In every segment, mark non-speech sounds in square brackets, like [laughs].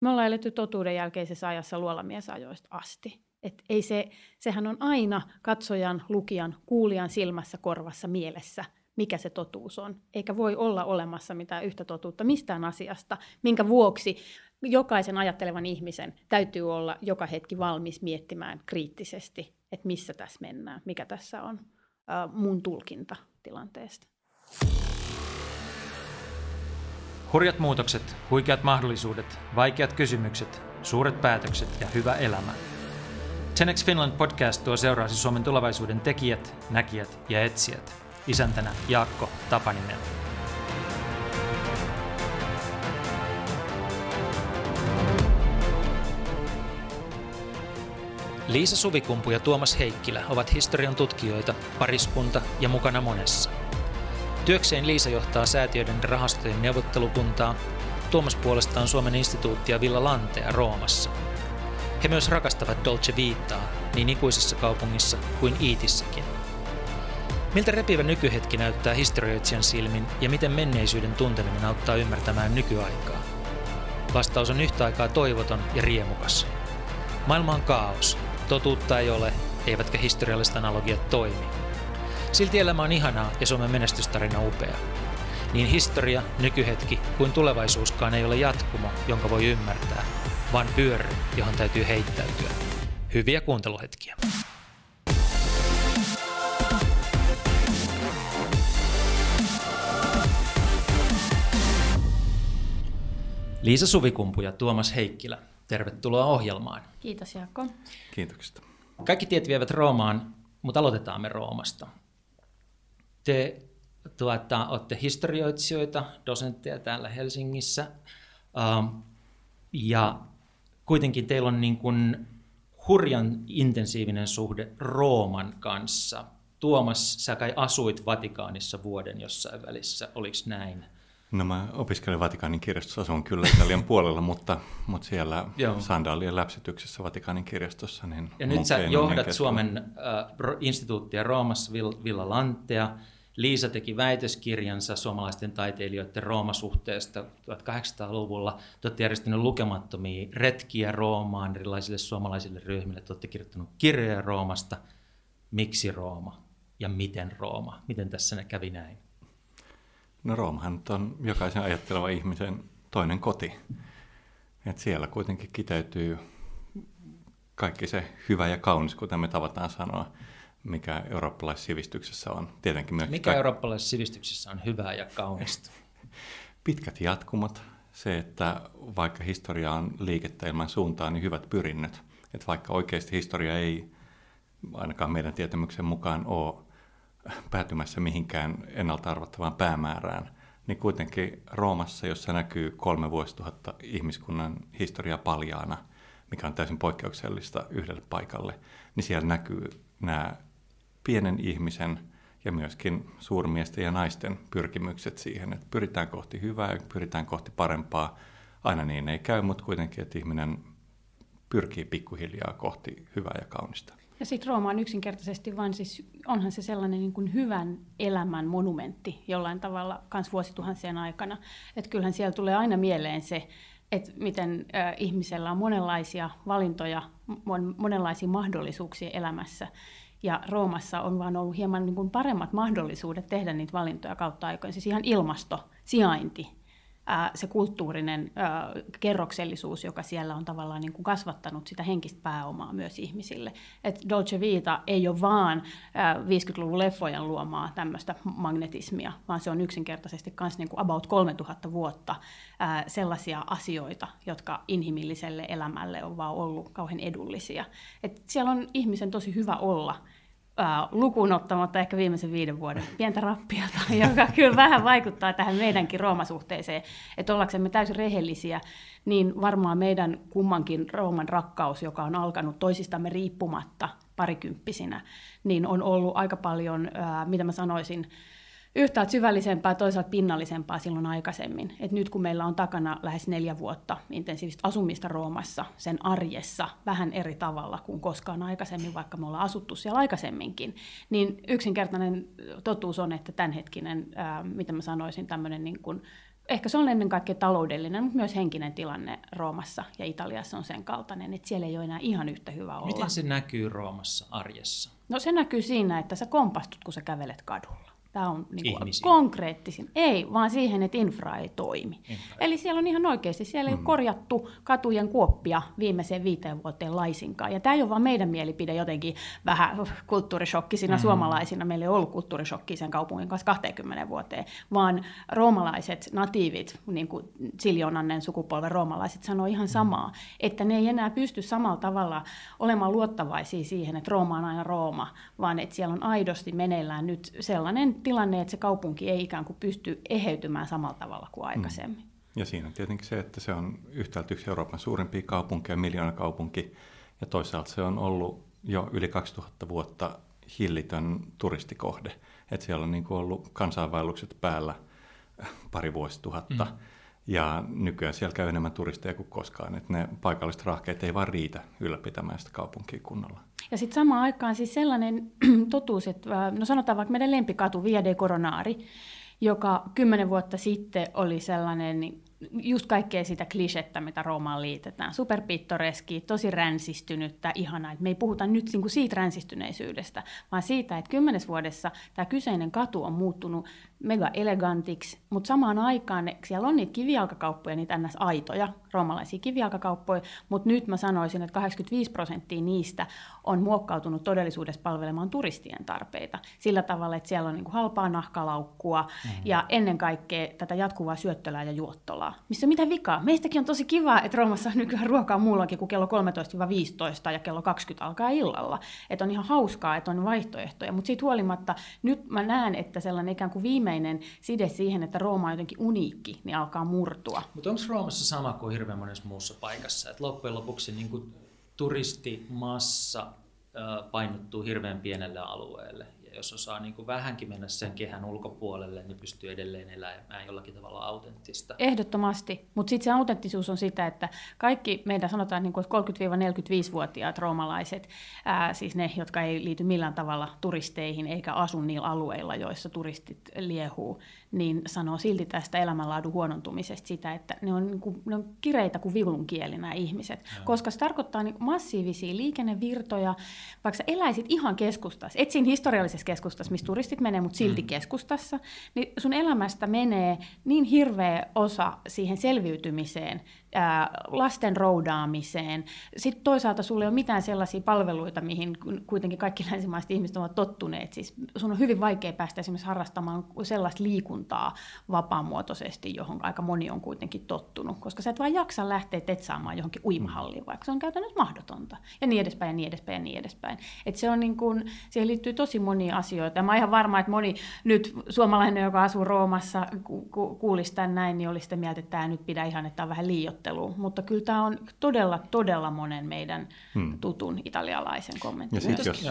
Me ollaan eletty totuuden jälkeisessä ajassa luolamiesajoista asti. Et ei se, sehän on aina katsojan, lukijan, kuulijan silmässä, korvassa, mielessä, mikä se totuus on. Eikä voi olla olemassa mitään yhtä totuutta mistään asiasta, minkä vuoksi jokaisen ajattelevan ihmisen täytyy olla joka hetki valmis miettimään kriittisesti, että missä tässä mennään, mikä tässä on äh, mun tulkinta tilanteesta. Hurjat muutokset, huikeat mahdollisuudet, vaikeat kysymykset, suuret päätökset ja hyvä elämä. Tenex Finland podcast tuo seuraasi Suomen tulevaisuuden tekijät, näkijät ja etsijät. Isäntänä Jaakko Tapaninen. Liisa Suvikumpu ja Tuomas Heikkilä ovat historian tutkijoita, pariskunta ja mukana monessa – Työkseen Liisa johtaa säätiöiden rahastojen neuvottelukuntaa, Tuomas puolestaan Suomen instituuttia Villa Lantea Roomassa. He myös rakastavat Dolce Viittaa niin ikuisessa kaupungissa kuin Iitissäkin. Miltä repivä nykyhetki näyttää historioitsijan silmin ja miten menneisyyden tunteminen auttaa ymmärtämään nykyaikaa? Vastaus on yhtä aikaa toivoton ja riemukas. Maailma on kaos, totuutta ei ole, eivätkä historialliset analogiat toimi. Silti elämä on ihanaa ja Suomen menestystarina upea. Niin historia, nykyhetki kuin tulevaisuuskaan ei ole jatkumo, jonka voi ymmärtää, vaan pyörry, johon täytyy heittäytyä. Hyviä kuunteluhetkiä. Liisa Suvikumpu ja Tuomas Heikkilä, tervetuloa ohjelmaan. Kiitos Jaakko. Kiitoksia. Kaikki tiet vievät Roomaan, mutta aloitetaan me Roomasta. Te tuota, olette historioitsijoita, dosentteja täällä Helsingissä, uh, ja kuitenkin teillä on niin kuin hurjan intensiivinen suhde Rooman kanssa. Tuomas, sä kai asuit Vatikaanissa vuoden jossain välissä, oliko näin? No mä opiskelin Vatikaanin kirjastossa, asun kyllä Italian [laughs] puolella, mutta, mutta siellä Joo. sandaalien läpsytyksessä Vatikaanin kirjastossa. Niin ja nyt sä johdat Suomen äh, instituuttia Roomassa, Villa Lantea, Liisa teki väitöskirjansa suomalaisten taiteilijoiden Roomasuhteesta 1800-luvulla. Te olette järjestänyt lukemattomia retkiä Roomaan erilaisille suomalaisille ryhmille. Te olette kirjoittanut kirjoja Roomasta. Miksi Rooma ja miten Rooma? Miten tässä ne kävi näin? No Roomahan on jokaisen ajatteleva ihmisen toinen koti. Et siellä kuitenkin kiteytyy kaikki se hyvä ja kaunis, kuten me tavataan sanoa mikä eurooppalaisessa sivistyksessä on. Tietenkin myös mikä ka- eurooppalaisessa sivistyksessä on hyvää ja kaunista? [laughs] Pitkät jatkumat, se, että vaikka historia on liikettä ilman suuntaa, niin hyvät pyrinnöt. Että vaikka oikeasti historia ei ainakaan meidän tietämyksen mukaan ole päätymässä mihinkään ennalta arvattavaan päämäärään, niin kuitenkin Roomassa, jossa näkyy kolme vuosituhatta ihmiskunnan historia paljaana, mikä on täysin poikkeuksellista yhdelle paikalle, niin siellä näkyy nämä pienen ihmisen ja myöskin suurmiesten ja naisten pyrkimykset siihen, että pyritään kohti hyvää ja pyritään kohti parempaa. Aina niin ei käy, mutta kuitenkin, että ihminen pyrkii pikkuhiljaa kohti hyvää ja kaunista. Ja sitten Rooma on yksinkertaisesti vain siis, onhan se sellainen niin kuin hyvän elämän monumentti jollain tavalla kans vuosituhansien aikana. Että kyllähän siellä tulee aina mieleen se, että miten ihmisellä on monenlaisia valintoja, mon, monenlaisia mahdollisuuksia elämässä. Ja Roomassa on vaan ollut hieman niin kuin paremmat mahdollisuudet tehdä niitä valintoja kautta aikojen. Siis ihan ilmasto, sijainti, se kulttuurinen kerroksellisuus, joka siellä on tavallaan niin kuin kasvattanut sitä henkistä pääomaa myös ihmisille. Et Dolce Vita ei ole vaan 50-luvun leffojen luomaa tämmöistä magnetismia, vaan se on yksinkertaisesti myös niin kuin about 3000 vuotta sellaisia asioita, jotka inhimilliselle elämälle on vaan ollut kauhean edullisia. Et siellä on ihmisen tosi hyvä olla äh, lukuun ottamatta ehkä viimeisen viiden vuoden pientä rappiota, [laughs] joka kyllä vähän vaikuttaa tähän meidänkin Roomasuhteeseen. Että ollaksemme täysin rehellisiä, niin varmaan meidän kummankin Rooman rakkaus, joka on alkanut toisistamme riippumatta parikymppisinä, niin on ollut aika paljon, äh, mitä mä sanoisin, yhtäältä syvällisempää, toisaalta pinnallisempaa silloin aikaisemmin. Et nyt kun meillä on takana lähes neljä vuotta intensiivistä asumista Roomassa, sen arjessa vähän eri tavalla kuin koskaan aikaisemmin, vaikka me ollaan asuttu siellä aikaisemminkin, niin yksinkertainen totuus on, että tämänhetkinen, ää, mitä mä sanoisin, tämmöinen niin kuin ehkä se on ennen kaikkea taloudellinen, mutta myös henkinen tilanne Roomassa ja Italiassa on sen kaltainen, että siellä ei ole enää ihan yhtä hyvä olla. Miten se näkyy Roomassa arjessa? No se näkyy siinä, että sä kompastut, kun sä kävelet kadulla. Tämä on niin kuin konkreettisin. Ei, vaan siihen, että infra ei toimi. Infra. Eli siellä on ihan oikeasti, siellä ei mm. ole korjattu katujen kuoppia viimeiseen viiteen vuoteen laisinkaan. Ja tämä ei ole vaan meidän mielipide jotenkin vähän kulttuurishokkisina mm. suomalaisina. Meillä ei ollut kulttuurishokki sen kaupungin kanssa 20 vuoteen, vaan roomalaiset natiivit, niin kuin siljonannen sukupolven roomalaiset sanoo ihan mm. samaa, että ne ei enää pysty samalla tavalla olemaan luottavaisia siihen, että Rooma on aina Rooma, vaan että siellä on aidosti meneillään nyt sellainen tilanne, että se kaupunki ei ikään kuin pysty eheytymään samalla tavalla kuin mm. aikaisemmin. Mm. Ja siinä on tietenkin se, että se on yhtäältä yksi Euroopan suurimpia kaupunkeja, miljoona kaupunki, ja toisaalta se on ollut jo yli 2000 vuotta hillitön turistikohde. Että siellä on niin kuin ollut kansainvaellukset päällä pari vuosituhatta, mm. ja nykyään siellä käy enemmän turisteja kuin koskaan. Että ne paikalliset rahkeet ei vaan riitä ylläpitämään sitä kaupunkia kunnolla. Ja sitten samaan aikaan siis sellainen [clears throat] totuus, että äh, no sanotaan vaikka meidän lempikatu Via de Coronari, joka kymmenen vuotta sitten oli sellainen niin just kaikkea sitä klisettä, mitä Roomaan liitetään. Superpittoreski, tosi ränsistynyttä, ihanaa. me ei puhuta nyt niinku siitä ränsistyneisyydestä, vaan siitä, että kymmenes vuodessa tämä kyseinen katu on muuttunut mega elegantiksi, mutta samaan aikaan siellä on niitä kivijalkakauppoja, niitä ns. aitoja, roomalaisia kivijalkakauppoja, mutta nyt mä sanoisin, että 85 prosenttia niistä on muokkautunut todellisuudessa palvelemaan turistien tarpeita sillä tavalla, että siellä on niinku halpaa nahkalaukkua mm-hmm. ja ennen kaikkea tätä jatkuvaa syöttölää ja juottolaa, missä on mitään vikaa. Meistäkin on tosi kiva, että Roomassa on nykyään ruokaa muullakin kuin kello 13-15 ja kello 20 alkaa illalla. Että on ihan hauskaa, että on vaihtoehtoja, mutta siitä huolimatta nyt mä näen, että sellainen ikään kuin viime viimeinen side siihen, että Rooma on jotenkin uniikki, niin alkaa murtua. Mutta onko Roomassa sama kuin hirveän monessa muussa paikassa? Et loppujen lopuksi niin kuin turistimassa painottuu hirveän pienelle alueelle. Jos osaa niin kuin vähänkin mennä sen kehän ulkopuolelle, niin pystyy edelleen elämään jollakin tavalla autenttista. Ehdottomasti, mutta sitten se autenttisuus on sitä, että kaikki meidän sanotaan niin kuin 30-45-vuotiaat roomalaiset, ää, siis ne, jotka ei liity millään tavalla turisteihin eikä asu niillä alueilla, joissa turistit liehuu, niin sanoo silti tästä elämänlaadun huonontumisesta sitä, että ne on, niin kuin, ne on kireitä kuin kieli nämä ihmiset, ja. koska se tarkoittaa niin massiivisia liikennevirtoja, vaikka sä eläisit ihan keskustassa, et siinä historiallisessa keskustassa, missä turistit menee, mutta silti mm. keskustassa, niin sun elämästä menee niin hirveä osa siihen selviytymiseen, lasten roudaamiseen. Sitten toisaalta sulla ei ole mitään sellaisia palveluita, mihin kuitenkin kaikki [laughs] länsimaiset ihmiset ovat tottuneet. Siis sun on hyvin vaikea päästä esimerkiksi harrastamaan sellaista liikuntaa vapaamuotoisesti, johon aika moni on kuitenkin tottunut, koska sä et vaan jaksa lähteä tetsaamaan johonkin uimahalliin, vaikka se on käytännössä mahdotonta. Ja niin edespäin, ja niin edespäin, ja niin edespäin. Et se on niin kun, siihen liittyy tosi monia asioita. Ja mä oon ihan varma, että moni nyt suomalainen, joka asuu Roomassa, ku- ku- kuulisi tämän näin, niin olisi sitä mieltä, että tämä nyt pidä ihan, että on vähän liiottelu. Mutta kyllä tämä on todella, todella monen meidän hmm. tutun italialaisen kommentti. Ja sitten jos,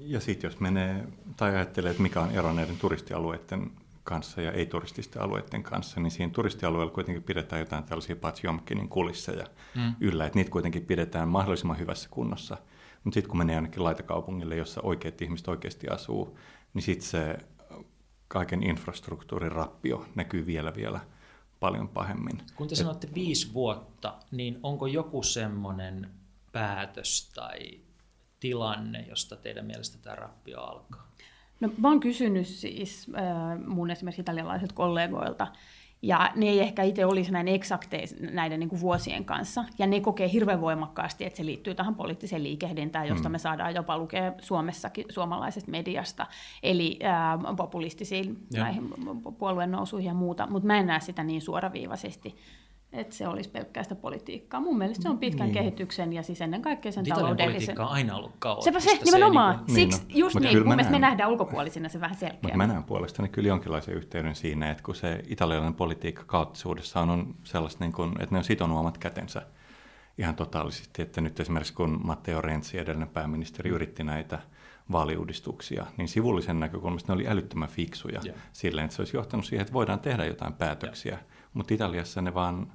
ja sit, jos menee tai ajattelee, että mikä on ero näiden turistialueiden kanssa ja ei-turististen alueiden kanssa, niin siinä turistialueella kuitenkin pidetään jotain tällaisia Patsjomkinin kulisseja hmm. yllä, että niitä kuitenkin pidetään mahdollisimman hyvässä kunnossa – mutta sitten kun menee ainakin laitakaupungille, jossa oikeat ihmiset oikeasti asuu, niin sitten se kaiken infrastruktuurin rappio näkyy vielä vielä paljon pahemmin. Kun te sanotte viisi vuotta, niin onko joku semmoinen päätös tai tilanne, josta teidän mielestä tämä rappio alkaa? No, mä oon kysynyt siis äh, mun esimerkiksi italialaisilta kollegoilta, ja ne ei ehkä itse olisi näin eksakteja näiden niin kuin vuosien kanssa. Ja ne kokee hirveän voimakkaasti, että se liittyy tähän poliittiseen liikehdintään, josta mm. me saadaan jopa lukea Suomessakin suomalaisesta mediasta. Eli ää, populistisiin näihin puolueen nousuihin ja muuta. Mutta mä en näe sitä niin suoraviivaisesti että se olisi pelkkää sitä politiikkaa. Mun mielestä se on pitkän niin. kehityksen ja siis ennen kaikkea sen Italian taloudellisen... politiikka on aina ollut kauan. Sepä se, nimenomaan. Se niin, Siksi, niin, no. just Mut niin, mun mielestä me nähdään ulkopuolisina se vähän selkeä. Mutta mä näen puolestani kyllä jonkinlaisen yhteyden siinä, että kun se italialainen politiikka kaoottisuudessaan on sellaista, niin kuin, että ne on sitonut omat kätensä ihan totaalisesti. Että nyt esimerkiksi kun Matteo Renzi, edellinen pääministeri, yritti näitä vaaliuudistuksia, niin sivullisen näkökulmasta ne oli älyttömän fiksuja yeah. silleen, että se olisi johtanut siihen, että voidaan tehdä jotain päätöksiä. Yeah. Mutta Italiassa ne vaan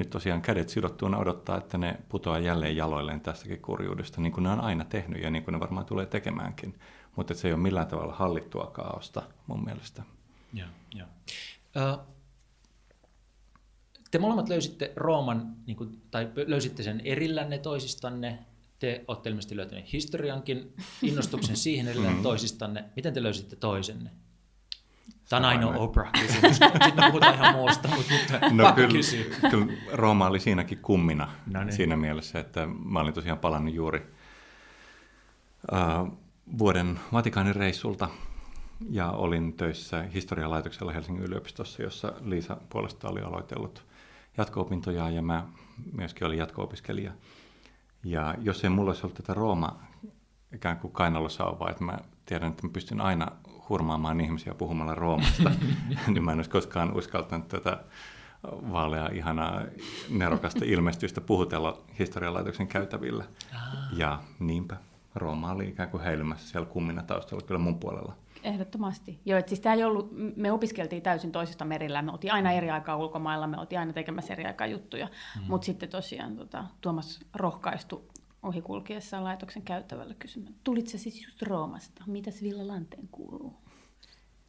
nyt tosiaan kädet sidottuuna odottaa, että ne putoaa jälleen jaloilleen tästäkin kurjuudesta, niin kuin ne on aina tehnyt ja niin kuin ne varmaan tulee tekemäänkin. Mutta se ei ole millään tavalla hallittua kaaosta mun mielestä. Ja, ja. Uh, te molemmat löysitte Rooman, niin kuin, tai löysitte sen erillänne toisistanne. Te olette ilmeisesti löytäneet historiankin innostuksen siihen erillään mm. toisistanne. Miten te löysitte toisenne? Tämä on ainoa Oprah-kysymys. [laughs] Sitten puhutaan ihan muusta, mutta no, kyllä, kyllä Rooma oli siinäkin kummina no niin. siinä mielessä, että mä olin tosiaan palannut juuri uh, vuoden Vatikaanin reissulta ja olin töissä historialaitoksella Helsingin yliopistossa, jossa Liisa puolesta oli aloitellut jatko-opintoja ja mä myöskin olin jatko-opiskelija. Ja jos ei mulla olisi ollut tätä Rooma ikään kuin kainalosauvaa, että mä tiedän, että mä pystyn aina hurmaamaan ihmisiä puhumalla Roomasta, [laughs] niin mä en olisi koskaan uskaltanut tätä vaalea, ihanaa, nerokasta ilmestystä puhutella historialaitoksen käytävillä. Ja niinpä Rooma oli ikään kuin heilymässä siellä kummina taustalla kyllä mun puolella. Ehdottomasti. Joo, että siis tämä ei ollut, me opiskeltiin täysin toisista merillä, me oltiin aina eri aikaa ulkomailla, me oltiin aina tekemässä eri aikaa juttuja, mm. mutta sitten tosiaan tota, Tuomas rohkaistu ohikulkiessaan laitoksen käyttävällä kysymään, tulit se siis just Roomasta, mitäs Villa Lanteen kuuluu?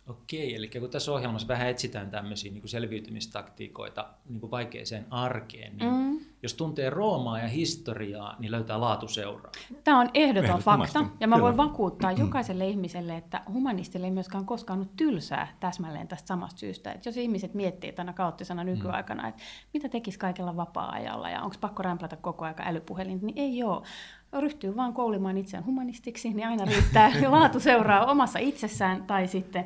Okei, eli kun tässä ohjelmassa vähän etsitään tämmöisiä niin kuin selviytymistaktiikoita niin kuin vaikeaseen arkeen, niin mm. Jos tuntee Roomaa ja historiaa, niin löytää laatuseuraa. Tämä on ehdoton fakta, ja mä voin vakuuttaa jokaiselle ihmiselle, että humanistille ei myöskään koskaan ollut tylsää täsmälleen tästä samasta syystä. Että jos ihmiset miettii tänä kaoottisena nykyaikana, että mitä tekisi kaikella vapaa-ajalla, ja onko pakko rämplätä koko aika älypuhelin, niin ei ole ryhtyy vaan koulimaan itseään humanistiksi, niin aina riittää [laughs] laatu seuraa omassa itsessään tai sitten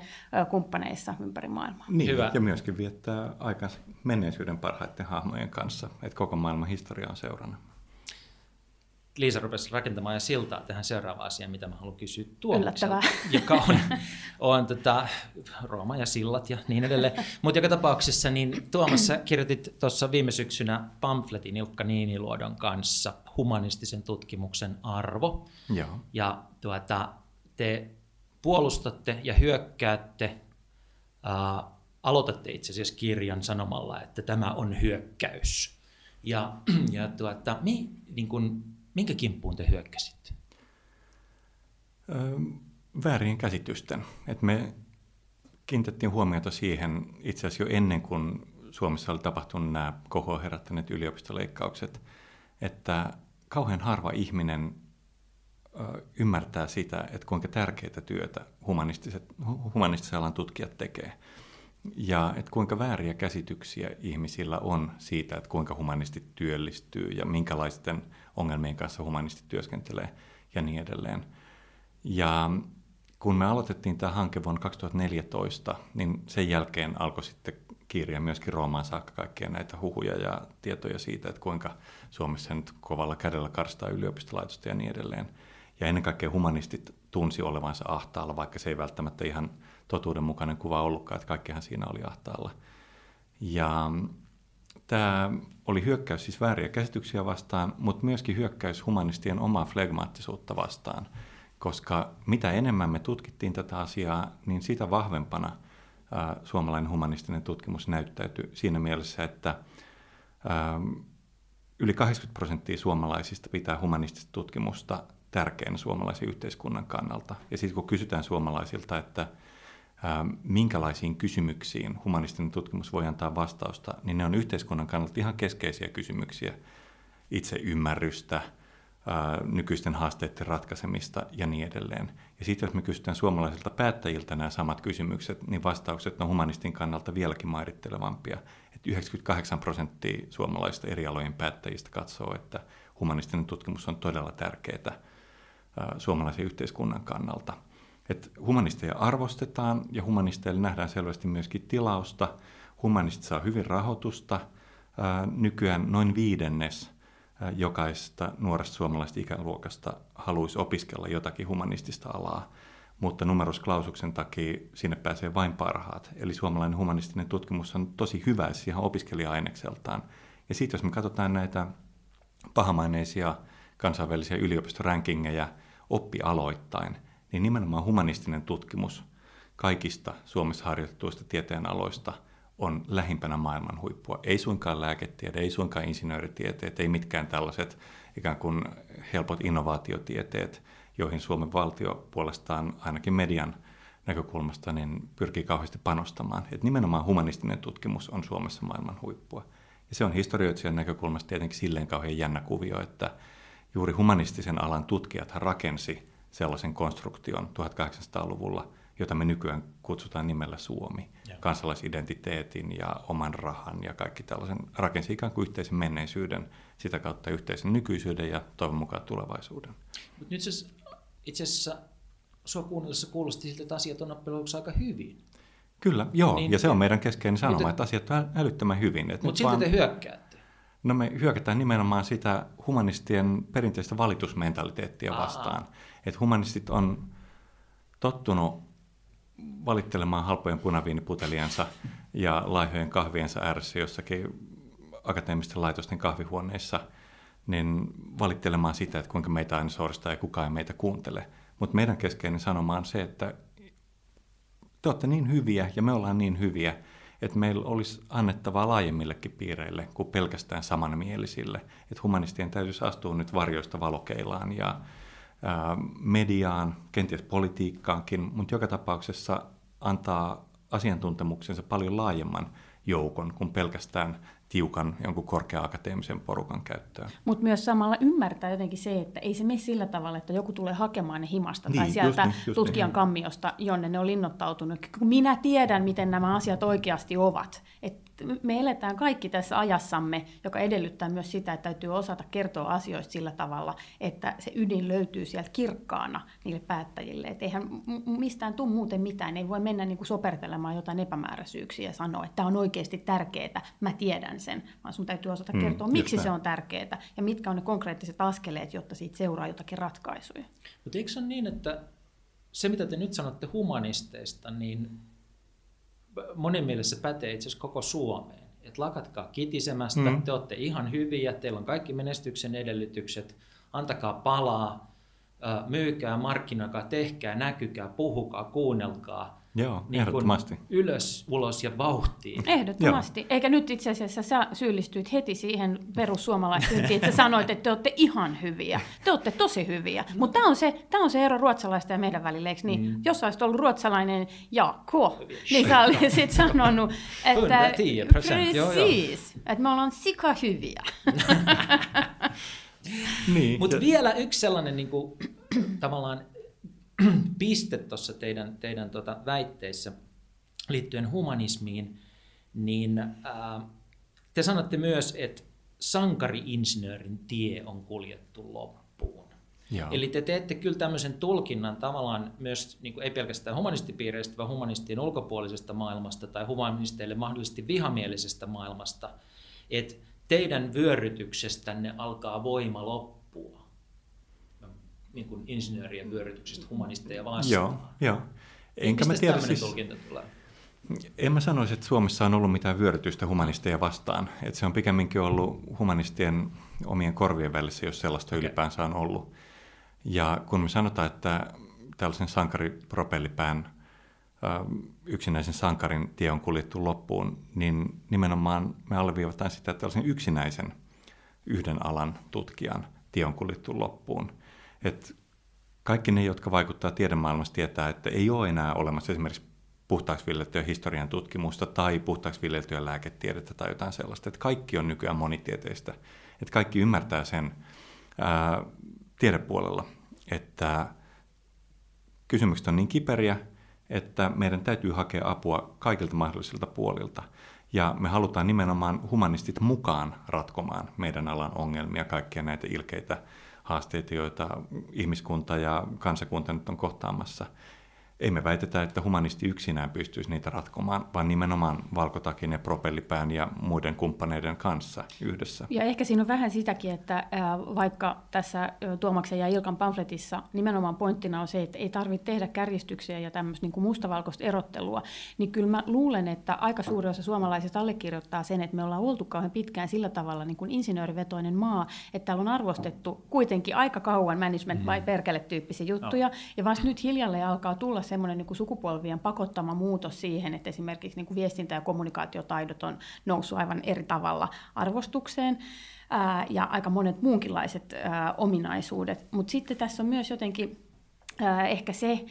kumppaneissa ympäri maailmaa. Niin, Hyvä. ja myöskin viettää aikansa menneisyyden parhaiten hahmojen kanssa, että koko maailman historia on seurana. Liisa rupesi rakentamaan ja siltaa tähän seuraavaan asiaan, mitä mä haluan kysyä Tuomakselta, joka on, [laughs] on tota, Rooma ja sillat ja niin edelleen. Mutta joka tapauksessa, niin Tuomas, sä kirjoitit tuossa viime syksynä pamfletin Ilkka Niiniluodon kanssa humanistisen tutkimuksen arvo. Joo. Ja tuota, te puolustatte ja hyökkäätte, äh, aloitatte itse asiassa kirjan sanomalla, että tämä on hyökkäys. Ja, ja tuota, mi, niin kun, Minkä kimppuun te hyökkäsitte? Öö, väärien käsitysten. Et me kiinnitettiin huomiota siihen itse asiassa jo ennen kuin Suomessa oli tapahtunut nämä koko herättäneet yliopistoleikkaukset, että kauhean harva ihminen ymmärtää sitä, että kuinka tärkeää työtä humanistiset, humanistisen alan tutkijat tekee. Ja että kuinka vääriä käsityksiä ihmisillä on siitä, että kuinka humanistit työllistyy ja minkälaisten ongelmien kanssa humanistit työskentelee ja niin edelleen. Ja kun me aloitettiin tämä hanke vuonna 2014, niin sen jälkeen alkoi sitten kirja myöskin Roomaan saakka kaikkia näitä huhuja ja tietoja siitä, että kuinka Suomessa nyt kovalla kädellä karstaa yliopistolaitosta ja niin edelleen. Ja ennen kaikkea humanistit tunsi olevansa ahtaalla, vaikka se ei välttämättä ihan totuudenmukainen kuva ollutkaan, että kaikkihan siinä oli ahtaalla. Ja tämä oli hyökkäys siis vääriä käsityksiä vastaan, mutta myöskin hyökkäys humanistien omaa flegmaattisuutta vastaan, koska mitä enemmän me tutkittiin tätä asiaa, niin sitä vahvempana suomalainen humanistinen tutkimus näyttäytyi siinä mielessä, että yli 80 prosenttia suomalaisista pitää humanistista tutkimusta tärkeänä suomalaisen yhteiskunnan kannalta. Ja sitten kun kysytään suomalaisilta, että minkälaisiin kysymyksiin humanistinen tutkimus voi antaa vastausta, niin ne on yhteiskunnan kannalta ihan keskeisiä kysymyksiä. Itse ymmärrystä, äh, nykyisten haasteiden ratkaisemista ja niin edelleen. Ja sitten jos me kysytään suomalaisilta päättäjiltä nämä samat kysymykset, niin vastaukset on humanistin kannalta vieläkin mairittelevampia. Että 98 prosenttia suomalaisista eri alojen päättäjistä katsoo, että humanistinen tutkimus on todella tärkeää äh, suomalaisen yhteiskunnan kannalta – että humanisteja arvostetaan ja humanisteille nähdään selvästi myöskin tilausta. Humanistit saa hyvin rahoitusta. Nykyään noin viidennes jokaista nuoresta suomalaisesta ikäluokasta haluaisi opiskella jotakin humanistista alaa, mutta numerusklausuksen takia sinne pääsee vain parhaat. Eli suomalainen humanistinen tutkimus on tosi hyvä ihan opiskelija-ainekseltaan. Ja sitten jos me katsotaan näitä pahamaineisia kansainvälisiä yliopistorankingeja oppialoittain, niin nimenomaan humanistinen tutkimus kaikista Suomessa harjoitetuista tieteenaloista on lähimpänä maailman huippua. Ei suinkaan lääketiede, ei suinkaan insinööritieteet, ei mitkään tällaiset ikään kuin helpot innovaatiotieteet, joihin Suomen valtio puolestaan ainakin median näkökulmasta niin pyrkii kauheasti panostamaan. Et nimenomaan humanistinen tutkimus on Suomessa maailman huippua. Ja se on historioitsijan näkökulmasta tietenkin silleen kauhean jännä kuvio, että juuri humanistisen alan tutkijat rakensi sellaisen konstruktion 1800-luvulla, jota me nykyään kutsutaan nimellä Suomi. Ja. Kansalaisidentiteetin ja oman rahan ja kaikki tällaisen rakensi ikään kuin yhteisen menneisyyden, sitä kautta yhteisen nykyisyyden ja toivon mukaan tulevaisuuden. Mut nyt se, itse asiassa sua kuunnellessa kuulosti siltä, että asiat on loppujen aika hyvin. Kyllä, joo, niin, ja se on meidän keskeinen sanoma, mutta, että asiat on älyttömän hyvin. Mutta silti vaan... te hyökkäätte. No me hyökätään nimenomaan sitä humanistien perinteistä valitusmentaliteettia vastaan. Että humanistit on tottunut valittelemaan halpojen punaviiniputeliansa ja laihojen kahviensa ääressä jossakin akateemisten laitosten kahvihuoneissa, niin valittelemaan sitä, että kuinka meitä aina sorstaa ja kukaan ei meitä kuuntele. Mutta meidän keskeinen sanoma on se, että te olette niin hyviä ja me ollaan niin hyviä, että meillä olisi annettavaa laajemmillekin piireille kuin pelkästään samanmielisille. Että humanistien täytyisi astua nyt varjoista valokeilaan ja ää, mediaan, kenties politiikkaankin, mutta joka tapauksessa antaa asiantuntemuksensa paljon laajemman joukon kuin pelkästään tiukan jonkun korkea-akateemisen porukan käyttöön. Mutta myös samalla ymmärtää jotenkin se, että ei se mene sillä tavalla, että joku tulee hakemaan ne himasta niin, tai sieltä just niin, just tutkijan niin. kammiosta, jonne ne on linnoittautunut. Kun minä tiedän, miten nämä asiat oikeasti ovat. Et me eletään kaikki tässä ajassamme, joka edellyttää myös sitä, että täytyy osata kertoa asioista sillä tavalla, että se ydin löytyy sieltä kirkkaana niille päättäjille. Että eihän mistään tule muuten mitään, ei voi mennä niin kuin sopertelemaan jotain epämääräisyyksiä ja sanoa, että tämä on oikeasti tärkeää, mä tiedän sen, vaan sun täytyy osata mm, kertoa, miksi se on tärkeää ja mitkä on ne konkreettiset askeleet, jotta siitä seuraa jotakin ratkaisuja. Mutta eikö se ole niin, että se mitä te nyt sanotte humanisteista, niin monen mielessä pätee itse asiassa koko Suomeen. Että lakatkaa kitisemästä, mm. te olette ihan hyviä, teillä on kaikki menestyksen edellytykset, antakaa palaa, myykää, markkinoikaa, tehkää, näkykää, puhukaa, kuunnelkaa. Joo, niin ehdottomasti. Ylös, ulos ja vauhtiin. Ehdottomasti. Joo. Eikä nyt itse asiassa sä syyllistyit heti siihen perussuomalaisyyteen, että sä sanoit, että te olette ihan hyviä. Te olette tosi hyviä. Mutta tämä on, se, on se ero ruotsalaista ja meidän välillä, eikö niin? Mm. Jos olisit ollut ruotsalainen Jaakko, niin sä olisit sanonut, että... 110 Precis, että me ollaan sika hyviä. [laughs] niin. Mutta vielä yksi sellainen niin kuin, [clears throat] tavallaan [clears throat] piste tuossa teidän, teidän tota väitteissä liittyen humanismiin, niin ää, te sanotte myös, että sankari-insinöörin tie on kuljettu loppuun. Joo. Eli te teette kyllä tämmöisen tulkinnan tavallaan myös, niin kuin ei pelkästään humanistipiireistä, vaan humanistien ulkopuolisesta maailmasta tai humanisteille mahdollisesti vihamielisestä maailmasta, että teidän vyörytyksestänne alkaa voima loppua niin kuin insinöörien vyörytyksestä humanisteja vastaan. Joo, joo. Enkä mä tiedä siis... tulkinta tulee? En mä sanoisi, että Suomessa on ollut mitään vyörytystä humanisteja vastaan. Että se on pikemminkin ollut humanistien omien korvien välissä, jos sellaista okay. ylipäänsä on ollut. Ja kun me sanotaan, että tällaisen sankaripropellipään yksinäisen sankarin tie on kuljettu loppuun, niin nimenomaan me alleviivataan sitä, että tällaisen yksinäisen yhden alan tutkijan tie on kuljettu loppuun. Et kaikki ne, jotka vaikuttaa tiedemaailmassa, tietää, että ei ole enää olemassa esimerkiksi puhtaaksi historian tutkimusta tai puhtaaksi viljeltyä lääketiedettä tai jotain sellaista. Että kaikki on nykyään monitieteistä. Että kaikki ymmärtää sen ää, tiedepuolella, että kysymykset on niin kiperiä, että meidän täytyy hakea apua kaikilta mahdollisilta puolilta. Ja me halutaan nimenomaan humanistit mukaan ratkomaan meidän alan ongelmia, kaikkia näitä ilkeitä haasteita, joita ihmiskunta ja kansakunta nyt on kohtaamassa – ei me väitetä, että humanisti yksinään pystyisi niitä ratkomaan, vaan nimenomaan valkotakin ja propellipään ja muiden kumppaneiden kanssa yhdessä. Ja ehkä siinä on vähän sitäkin, että vaikka tässä Tuomaksen ja Ilkan pamfletissa nimenomaan pointtina on se, että ei tarvitse tehdä kärjistyksiä ja tämmöistä niin kuin mustavalkoista erottelua, niin kyllä mä luulen, että aika suuri osa suomalaisista allekirjoittaa sen, että me ollaan oltu kauhean pitkään sillä tavalla niin kuin insinöörivetoinen maa, että täällä on arvostettu kuitenkin aika kauan management by mm. perkele tyyppisiä juttuja, no. ja vasta nyt hiljalleen alkaa tulla semmoinen niin sukupolvien pakottama muutos siihen, että esimerkiksi niin kuin viestintä- ja kommunikaatiotaidot on noussut aivan eri tavalla arvostukseen ää, ja aika monet muunkinlaiset ää, ominaisuudet. Mutta sitten tässä on myös jotenkin ää, ehkä se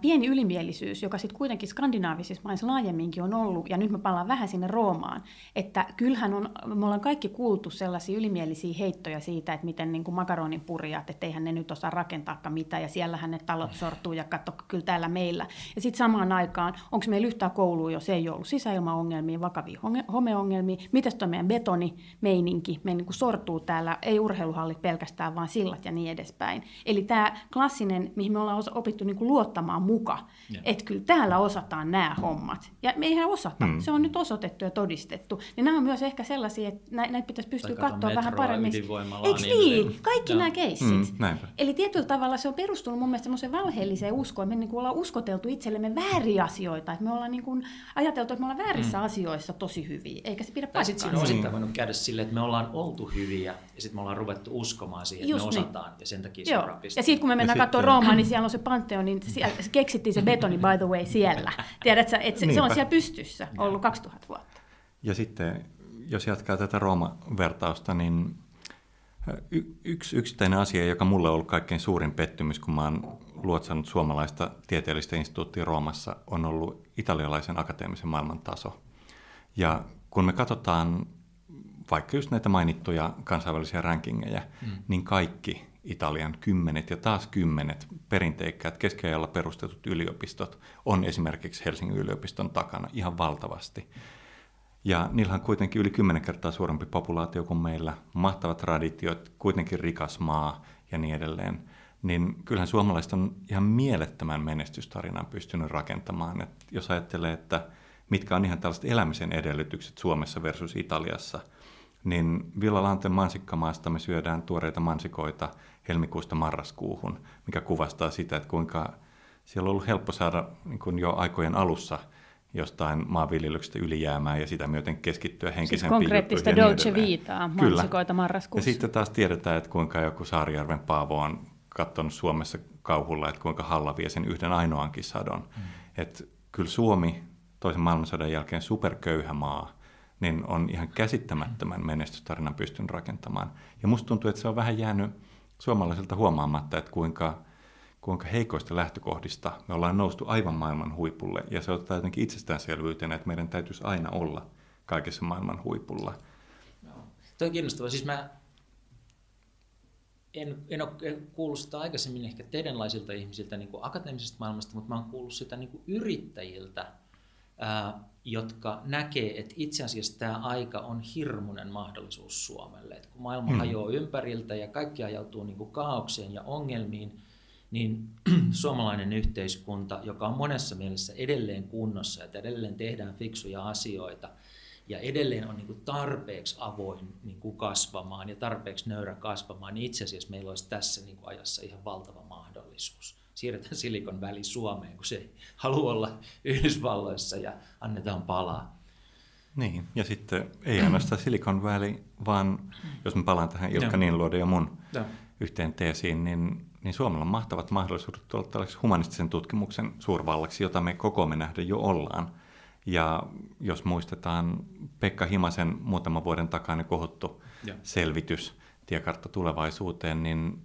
pieni ylimielisyys, joka sitten kuitenkin skandinaavisissa maissa laajemminkin on ollut, ja nyt mä palaan vähän sinne Roomaan, että kyllähän on, me ollaan kaikki kuultu sellaisia ylimielisiä heittoja siitä, että miten niin kuin makaronin purjat, että eihän ne nyt osaa rakentaakaan mitään, ja siellähän ne talot sortuu, ja katso, kyllä täällä meillä. Ja sitten samaan aikaan, onko meillä yhtään koulua, jos ei ollut sisäilmaongelmia, vakavia homeongelmia, mitäs tuo meidän betonimeininki, me niin kuin sortuu täällä, ei urheiluhallit pelkästään, vaan sillat ja niin edespäin. Eli tämä klassinen, mihin me ollaan opittu niin kuin luottamaan muka, että kyllä täällä osataan nämä hommat. Ja me eihän osata, mm. se on nyt osoitettu ja todistettu. Niin nämä on myös ehkä sellaisia, että näitä pitäisi pystyä katsoa vähän paremmin. Eikö niin? niin? Kaikki nämä keissit. Mm, Eli tietyllä tavalla se on perustunut mun mielestä semmoiseen valheelliseen uskoon, me niin kuin ollaan uskoteltu itsellemme vääriä asioita, että me ollaan niin kuin ajateltu, että me ollaan väärissä mm. asioissa tosi hyviä, eikä se pidä paikkaansa. Sitten siinä on osittain voinut käydä silleen, että me ollaan oltu hyviä ja sitten me ollaan ruvettu uskomaan siihen, että Just me osataan niin. ja sen takia Joo. se Ja sitten kun me mennään katsomaan Roomaan, niin siellä on se Pantheon, niin siellä keksittiin se betoni by the way siellä. Tiedätkö, että se, se on siellä pystyssä ollut 2000 vuotta. Ja sitten, jos jatkaa tätä Rooma-vertausta, niin y- yksi yksittäinen asia, joka mulle on ollut kaikkein suurin pettymys, kun mä oon luotsannut suomalaista tieteellistä instituuttia Roomassa, on ollut italialaisen akateemisen maailman taso. Ja kun me katsotaan vaikka just näitä mainittuja kansainvälisiä rankingeja, mm. niin kaikki Italian kymmenet ja taas kymmenet perinteikkäät keskiajalla perustetut yliopistot on esimerkiksi Helsingin yliopiston takana ihan valtavasti. Ja niillä on kuitenkin yli kymmenen kertaa suurempi populaatio kuin meillä, mahtavat traditiot, kuitenkin rikas maa ja niin edelleen. Niin kyllähän suomalaiset on ihan mielettömän menestystarinan pystynyt rakentamaan. Et jos ajattelee, että mitkä on ihan tällaiset elämisen edellytykset Suomessa versus Italiassa – niin Villa Lanten mansikkamaasta me syödään tuoreita mansikoita helmikuusta marraskuuhun, mikä kuvastaa sitä, että kuinka siellä on ollut helppo saada niin kuin jo aikojen alussa jostain maanviljelyksestä ylijäämää ja sitä myöten keskittyä henkisempiin siis konkreettista Dolce Vitaa, mansikoita marraskuussa. Ja sitten taas tiedetään, että kuinka joku Saarijärven Paavo on katsonut Suomessa kauhulla, että kuinka Halla vie sen yhden ainoankin sadon. Mm. Että kyllä Suomi toisen maailmansodan jälkeen superköyhä maa – niin on ihan käsittämättömän menestystarinan pystynyt rakentamaan. Ja musta tuntuu, että se on vähän jäänyt suomalaisilta huomaamatta, että kuinka, kuinka heikoista lähtökohdista me ollaan noustu aivan maailman huipulle. Ja se ottaa jotenkin itsestäänselvyytenä, että meidän täytyisi aina olla kaikessa maailman huipulla. Joo. Tuo on kiinnostavaa. Siis mä en, en ole kuullut sitä aikaisemmin ehkä teidänlaisilta ihmisiltä niin kuin akateemisesta maailmasta, mutta mä oon kuullut sitä niin kuin yrittäjiltä, jotka näkee, että itse asiassa tämä aika on hirmuinen mahdollisuus Suomelle. Et kun maailma hmm. hajoaa ympäriltä ja kaikki ajautuu niin kuin kaaukseen ja ongelmiin, niin [clears throat] suomalainen yhteiskunta, joka on monessa mielessä edelleen kunnossa, että edelleen tehdään fiksuja asioita ja edelleen on niin kuin tarpeeksi avoin niin kuin kasvamaan ja tarpeeksi nöyrä kasvamaan, niin itse asiassa meillä olisi tässä niin kuin ajassa ihan valtava mahdollisuus siirretään Silikon väli Suomeen, kun se haluaa olla Yhdysvalloissa ja annetaan palaa. Niin, ja sitten ei ainoastaan [clears throat] Silicon Valley, vaan jos mä palaan tähän Ilkka Niinluodon ja mun ja. yhteen teesiin, niin, niin Suomella on mahtavat mahdollisuudet tulla tällaiseksi humanistisen tutkimuksen suurvallaksi, jota me koko me nähdä jo ollaan. Ja jos muistetaan Pekka Himasen muutaman vuoden takainen kohottu ja. selvitys, tiekartta tulevaisuuteen, niin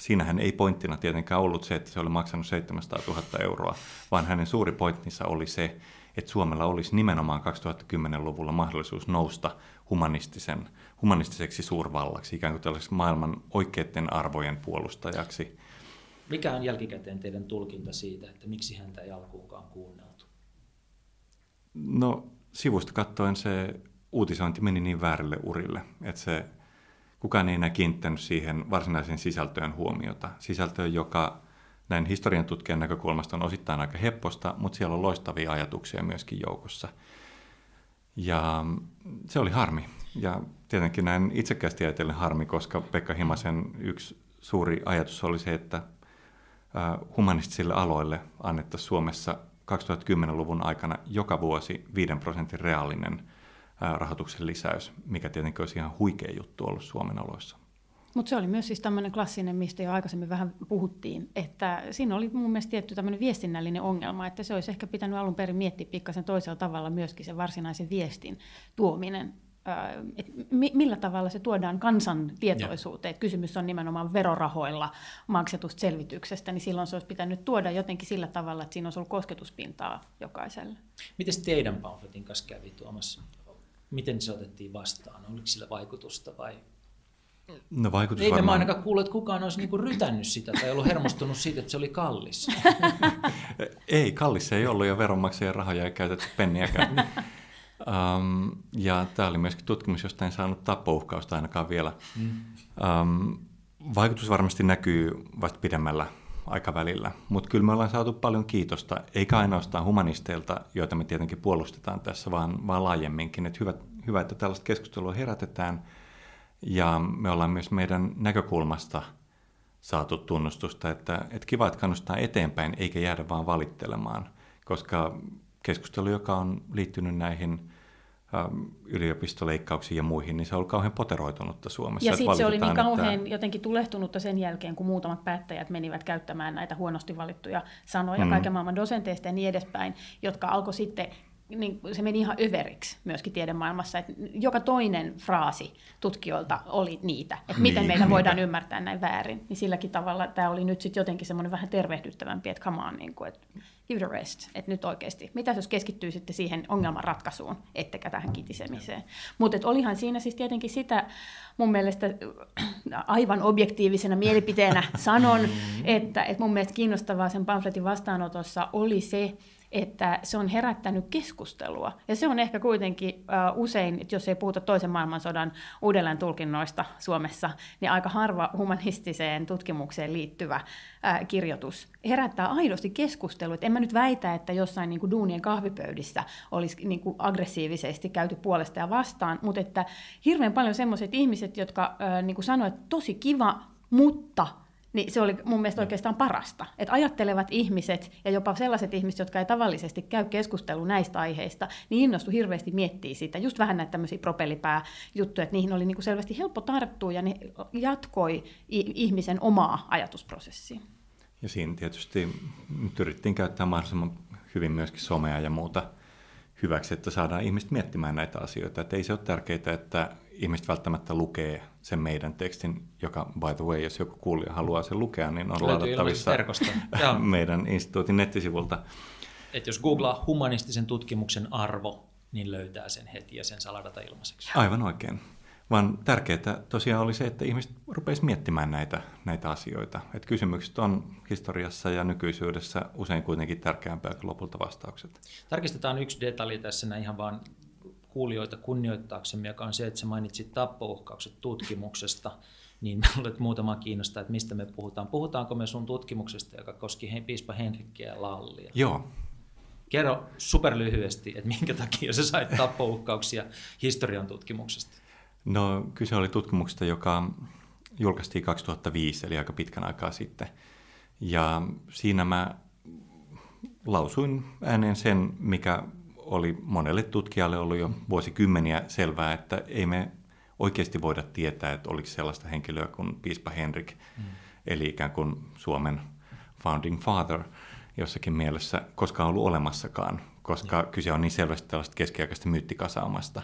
siinähän ei pointtina tietenkään ollut se, että se oli maksanut 700 000 euroa, vaan hänen suuri pointtinsa oli se, että Suomella olisi nimenomaan 2010-luvulla mahdollisuus nousta humanistisen, humanistiseksi suurvallaksi, ikään kuin tällaiseksi maailman oikeiden arvojen puolustajaksi. Mikä on jälkikäteen teidän tulkinta siitä, että miksi häntä ei alkuunkaan kuunneltu? No sivusta katsoen se uutisointi meni niin väärille urille, että se kukaan ei enää kiinnittänyt siihen varsinaiseen sisältöön huomiota. Sisältöön, joka näin historian tutkijan näkökulmasta on osittain aika hepposta, mutta siellä on loistavia ajatuksia myöskin joukossa. Ja se oli harmi. Ja tietenkin näin itsekästi ajatellen harmi, koska Pekka Himasen yksi suuri ajatus oli se, että humanistisille aloille annettaisiin Suomessa 2010-luvun aikana joka vuosi 5 prosentin reaalinen rahoituksen lisäys, mikä tietenkin olisi ihan huikea juttu ollut Suomen oloissa. Mutta se oli myös siis tämmöinen klassinen, mistä jo aikaisemmin vähän puhuttiin, että siinä oli mun mielestä tietty tämmöinen viestinnällinen ongelma, että se olisi ehkä pitänyt alun perin miettiä pikkasen toisella tavalla myöskin sen varsinaisen viestin tuominen että millä tavalla se tuodaan kansan tietoisuuteen. Että kysymys on nimenomaan verorahoilla maksetusta selvityksestä, niin silloin se olisi pitänyt tuoda jotenkin sillä tavalla, että siinä olisi ollut kosketuspintaa jokaiselle. Miten teidän pamfletin kanssa kävi Tuomas? Miten se otettiin vastaan? Oliko sillä vaikutusta vai No vaikutus Eikä varmaan... mä ainakaan kuullut, että kukaan olisi niinku rytännyt sitä tai ollut hermostunut siitä, että se oli kallis. [laughs] ei, kallis ei ollut ja veronmaksajien rahoja ei käytetty penniäkään. um, [laughs] ja tämä oli myöskin tutkimus, josta en saanut tappouhkausta ainakaan vielä. Mm. Um, vaikutus varmasti näkyy vasta pidemmällä aikavälillä, mutta kyllä me ollaan saatu paljon kiitosta, eikä ainoastaan humanisteilta, joita me tietenkin puolustetaan tässä, vaan, vaan laajemminkin. Että hyvä, hyvä, että tällaista keskustelua herätetään – ja me ollaan myös meidän näkökulmasta saatu tunnustusta, että, että kiva, että kannustaa eteenpäin eikä jäädä vaan valittelemaan, koska keskustelu, joka on liittynyt näihin yliopistoleikkauksiin ja muihin, niin se on ollut kauhean poteroitunutta Suomessa. Ja sitten se oli niin kauhean että... jotenkin tulehtunutta sen jälkeen, kun muutamat päättäjät menivät käyttämään näitä huonosti valittuja sanoja mm. kaiken maailman dosenteista ja niin edespäin, jotka alkoi sitten niin se meni ihan överiksi myöskin tiedemaailmassa, että joka toinen fraasi tutkijoilta oli niitä, että niin, miten meitä voidaan ymmärtää näin väärin. Niin silläkin tavalla tämä oli nyt sitten jotenkin semmoinen vähän tervehdyttävämpi, että come on, niin kuin, että give the rest, että nyt oikeasti. Mitä jos keskittyy sitten siihen ongelman ratkaisuun, ettekä tähän kitisemiseen. Mutta olihan siinä siis tietenkin sitä mun mielestä aivan objektiivisena mielipiteenä sanon, mm. että, että mun mielestä kiinnostavaa sen pamfletin vastaanotossa oli se, että se on herättänyt keskustelua. Ja se on ehkä kuitenkin uh, usein, että jos ei puhuta toisen maailmansodan uudelleen tulkinnoista Suomessa, niin aika harva humanistiseen tutkimukseen liittyvä uh, kirjoitus herättää aidosti keskustelua. Et en mä nyt väitä, että jossain niin kuin duunien kahvipöydissä olisi niin kuin aggressiivisesti käyty puolesta ja vastaan, mutta että hirveän paljon semmoiset ihmiset, jotka uh, niin sanoivat, että tosi kiva, mutta niin se oli mun mielestä oikeastaan parasta. Että ajattelevat ihmiset ja jopa sellaiset ihmiset, jotka ei tavallisesti käy keskustelua näistä aiheista, niin innostu hirveästi miettiä sitä. Just vähän näitä tämmöisiä propellipääjuttuja, että niihin oli niinku selvästi helppo tarttua ja ne jatkoi ihmisen omaa ajatusprosessia. Ja siinä tietysti nyt yritettiin käyttää mahdollisimman hyvin myöskin somea ja muuta hyväksi, että saadaan ihmiset miettimään näitä asioita. Että ei se ole tärkeää, että ihmiset välttämättä lukee sen meidän tekstin, joka by the way, jos joku kuulija haluaa sen lukea, niin on ladattavissa [laughs] meidän instituutin nettisivulta. Et jos googlaa humanistisen tutkimuksen arvo, niin löytää sen heti ja sen saa ladata ilmaiseksi. Aivan oikein. Vaan tärkeää tosiaan oli se, että ihmiset rupeisivat miettimään näitä, näitä asioita. Et kysymykset on historiassa ja nykyisyydessä usein kuitenkin tärkeämpää kuin lopulta vastaukset. Tarkistetaan yksi detalji tässä näin ihan vaan kuulijoita kunnioittaaksemme, joka on se, että sä mainitsit tappouhkaukset tutkimuksesta, niin olet muutama kiinnostaa, että mistä me puhutaan. Puhutaanko me sun tutkimuksesta, joka koski piispa Henrikkiä ja Lallia? Joo. Kerro superlyhyesti, että minkä takia sä sait tappouhkauksia historian tutkimuksesta? No kyse oli tutkimuksesta, joka julkaistiin 2005, eli aika pitkän aikaa sitten. Ja siinä mä lausuin ääneen sen, mikä oli monelle tutkijalle ollut jo vuosikymmeniä selvää, että ei me oikeasti voida tietää, että oliko sellaista henkilöä kuin piispa Henrik, mm. eli ikään kuin Suomen founding father jossakin mielessä koskaan ollut olemassakaan, koska mm. kyse on niin selvästi tällaista keskiaikaista myyttikasaamasta.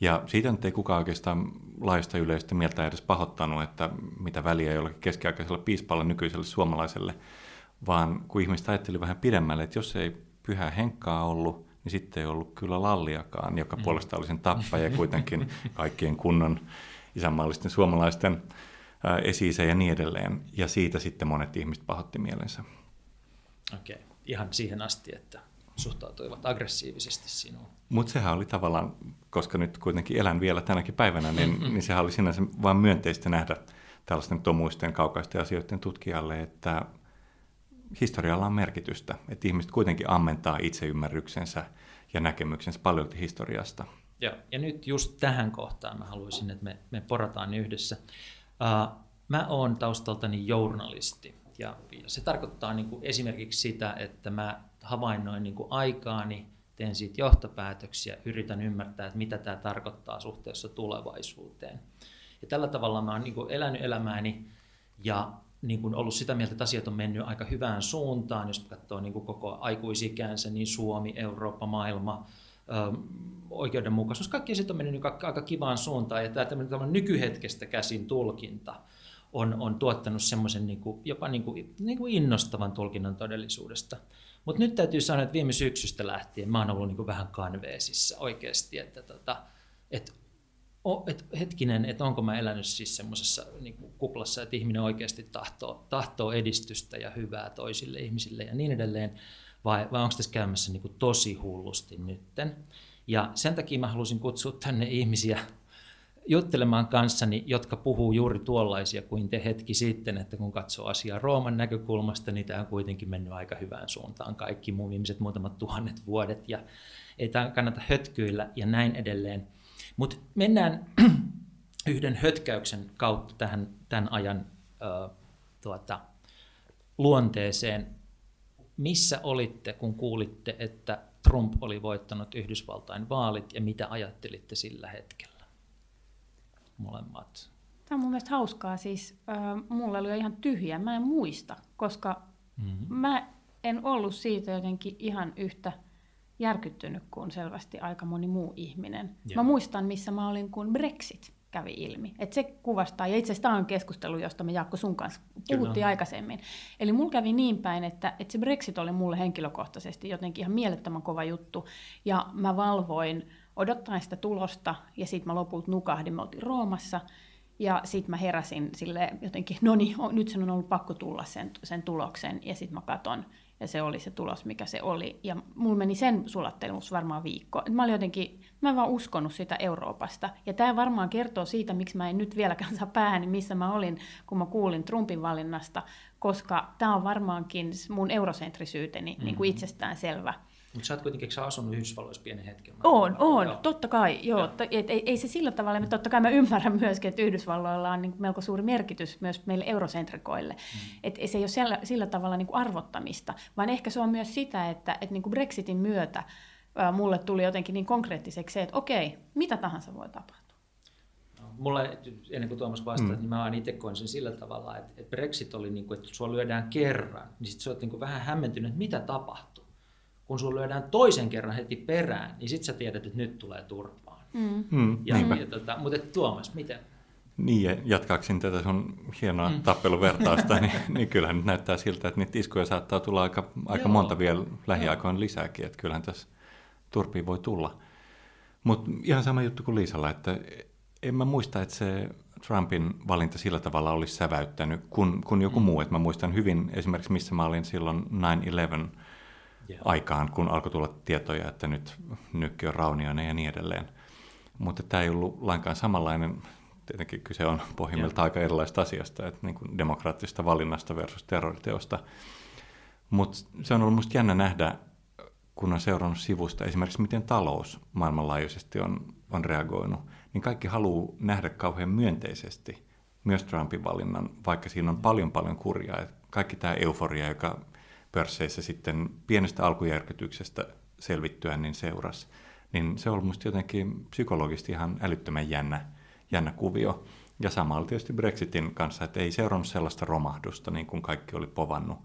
Ja siitä nyt ei kukaan oikeastaan laajasta yleistä mieltä edes pahoittanut, että mitä väliä jollakin keskiaikaisella piispalla nykyiselle suomalaiselle, vaan kun ihmiset ajatteli vähän pidemmälle, että jos ei pyhää henkkaa ollut, niin sitten ei ollut kyllä lalliakaan, joka mm. puolestaan oli sen tappaja [laughs] kuitenkin kaikkien kunnon isänmaallisten suomalaisten esi ja niin edelleen. Ja siitä sitten monet ihmiset pahotti mielensä. Okei, okay. ihan siihen asti, että suhtautuivat aggressiivisesti sinuun. Mutta sehän oli tavallaan, koska nyt kuitenkin elän vielä tänäkin päivänä, niin, niin sehän oli sinänsä vain myönteistä nähdä tällaisten tomuisten kaukaisten asioiden tutkijalle, että historialla on merkitystä, että ihmiset kuitenkin ammentaa itseymmärryksensä ja näkemyksensä paljon historiasta. Ja, ja nyt just tähän kohtaan mä haluaisin, että me, me porataan yhdessä. Uh, mä oon taustaltani journalisti ja, ja se tarkoittaa niin kuin esimerkiksi sitä, että mä havainnoin niin kuin aikaani, teen siitä johtopäätöksiä, yritän ymmärtää, että mitä tämä tarkoittaa suhteessa tulevaisuuteen. Ja tällä tavalla mä oon niin kuin elänyt elämääni ja niin kuin ollut sitä mieltä, että asiat on mennyt aika hyvään suuntaan, jos katsoo niin kuin koko aikuisikäänsä, niin Suomi, Eurooppa, maailma, oikeudenmukaisuus, kaikki asiat on mennyt aika kivaan suuntaan, ja tämä tämmöinen nykyhetkestä käsin tulkinta on, on tuottanut semmoisen niin kuin, jopa niin kuin, niin kuin innostavan tulkinnan todellisuudesta. Mutta nyt täytyy sanoa, että viime syksystä lähtien mä oon ollut niin kuin vähän kanveesissa oikeasti, että tota, et, o, et, hetkinen, että onko mä elänyt siis semmoisessa niin kuplassa, että ihminen oikeasti tahtoo, tahtoo edistystä ja hyvää toisille ihmisille ja niin edelleen, vai, vai onko tässä käymässä niin kuin tosi hullusti nytten. Ja sen takia mä halusin kutsua tänne ihmisiä juttelemaan kanssani, jotka puhuu juuri tuollaisia kuin te hetki sitten, että kun katsoo asiaa Rooman näkökulmasta, niin tämä on kuitenkin mennyt aika hyvään suuntaan kaikki muu viimeiset muutamat tuhannet vuodet ja ei tämä kannata hötkyillä ja näin edelleen. Mutta mennään [clears throat] yhden hötkäyksen kautta tähän tämän ajan ö, tuota, luonteeseen. Missä olitte, kun kuulitte, että Trump oli voittanut Yhdysvaltain vaalit ja mitä ajattelitte sillä hetkellä? Molemmat. Tämä on mun mielestä hauskaa. Siis, äh, mulla oli ihan tyhjä. Mä en muista, koska mm-hmm. mä en ollut siitä jotenkin ihan yhtä järkyttynyt kuin selvästi aika moni muu ihminen. Joo. Mä muistan, missä mä olin, kun Brexit kävi ilmi. Et se kuvastaa, ja itse asiassa tämä on keskustelu, josta me Jaakko sun kanssa puhuttiin Kyllä. aikaisemmin. Eli mulla kävi niin päin, että, että se Brexit oli mulle henkilökohtaisesti jotenkin ihan mielettömän kova juttu, ja mä valvoin odottaa sitä tulosta, ja sitten mä lopulta nukahdin, me oltiin Roomassa, ja sitten mä heräsin sille jotenkin, no niin, nyt sen on ollut pakko tulla sen, sen tuloksen, ja sitten mä katon, ja se oli se tulos, mikä se oli. Ja mulla meni sen sulattelussa varmaan viikko. Mä olin jotenkin, mä en vaan uskonut sitä Euroopasta. Ja tämä varmaan kertoo siitä, miksi mä en nyt vieläkään saa päähäni, missä mä olin, kun mä kuulin Trumpin valinnasta, koska tämä on varmaankin mun eurosentrisyyteni mm-hmm. niin kuin itsestään selvä. Mutta sä oot kuitenkin sä asunut Yhdysvalloissa pienen hetken. On, on, joo. totta kai. Joo. Joo. Et, ei, ei se sillä tavalla, mutta totta kai mä ymmärrän [laughs] myöskin, että Yhdysvalloilla on niin melko suuri merkitys myös meille eurosentrikoille. Mm. Et se ei ole sillä, sillä tavalla niin kuin arvottamista, vaan ehkä se on myös sitä, että, että niin kuin Brexitin myötä ää, mulle tuli jotenkin niin konkreettiseksi se, että okei, mitä tahansa voi tapahtua. No, mulle, ennen kuin Tuomas vastaa, mm. niin mä itse koin sen sillä tavalla, että Brexit oli, niin kuin, että sua lyödään kerran, niin sitten sä oot niin kuin vähän hämmentynyt, että mitä tapahtuu kun sulla lyödään toisen kerran heti perään, niin sitten sä tiedät, että nyt tulee turpaan. Mm. Mm, ja, ja, tota, mutta Tuomas, miten? Niin, ja jatkaakseni tätä sun hienoa mm. tappeluvertausta, [laughs] niin, niin kyllähän nyt näyttää siltä, että niitä iskuja saattaa tulla aika, aika monta vielä lähiaikoina lisääkin, että kyllähän tässä turpiin voi tulla. Mutta ihan sama juttu kuin Liisalla, että en mä muista, että se Trumpin valinta sillä tavalla olisi säväyttänyt kuin, kuin joku mm. muu. Että mä muistan hyvin esimerkiksi, missä mä olin silloin 9-11 yeah. aikaan, kun alkoi tulla tietoja, että nyt nykki on raunioinen ja niin edelleen. Mutta tämä ei ollut lainkaan samanlainen, tietenkin kyse on pohjimmiltaan yeah. aika erilaista asiasta, että niin kuin demokraattisesta valinnasta versus terroriteosta. Mutta se on ollut minusta jännä nähdä, kun on seurannut sivusta esimerkiksi miten talous maailmanlaajuisesti on, on reagoinut, niin kaikki haluaa nähdä kauhean myönteisesti myös Trumpin valinnan, vaikka siinä on paljon paljon kurjaa. Kaikki tämä euforia, joka pörsseissä sitten pienestä alkujärkytyksestä selvittyä niin seurasi. Niin se on ollut jotenkin psykologisesti ihan älyttömän jännä, jännä kuvio. Ja sama oli tietysti Brexitin kanssa, että ei seurannut sellaista romahdusta niin kuin kaikki oli povannut.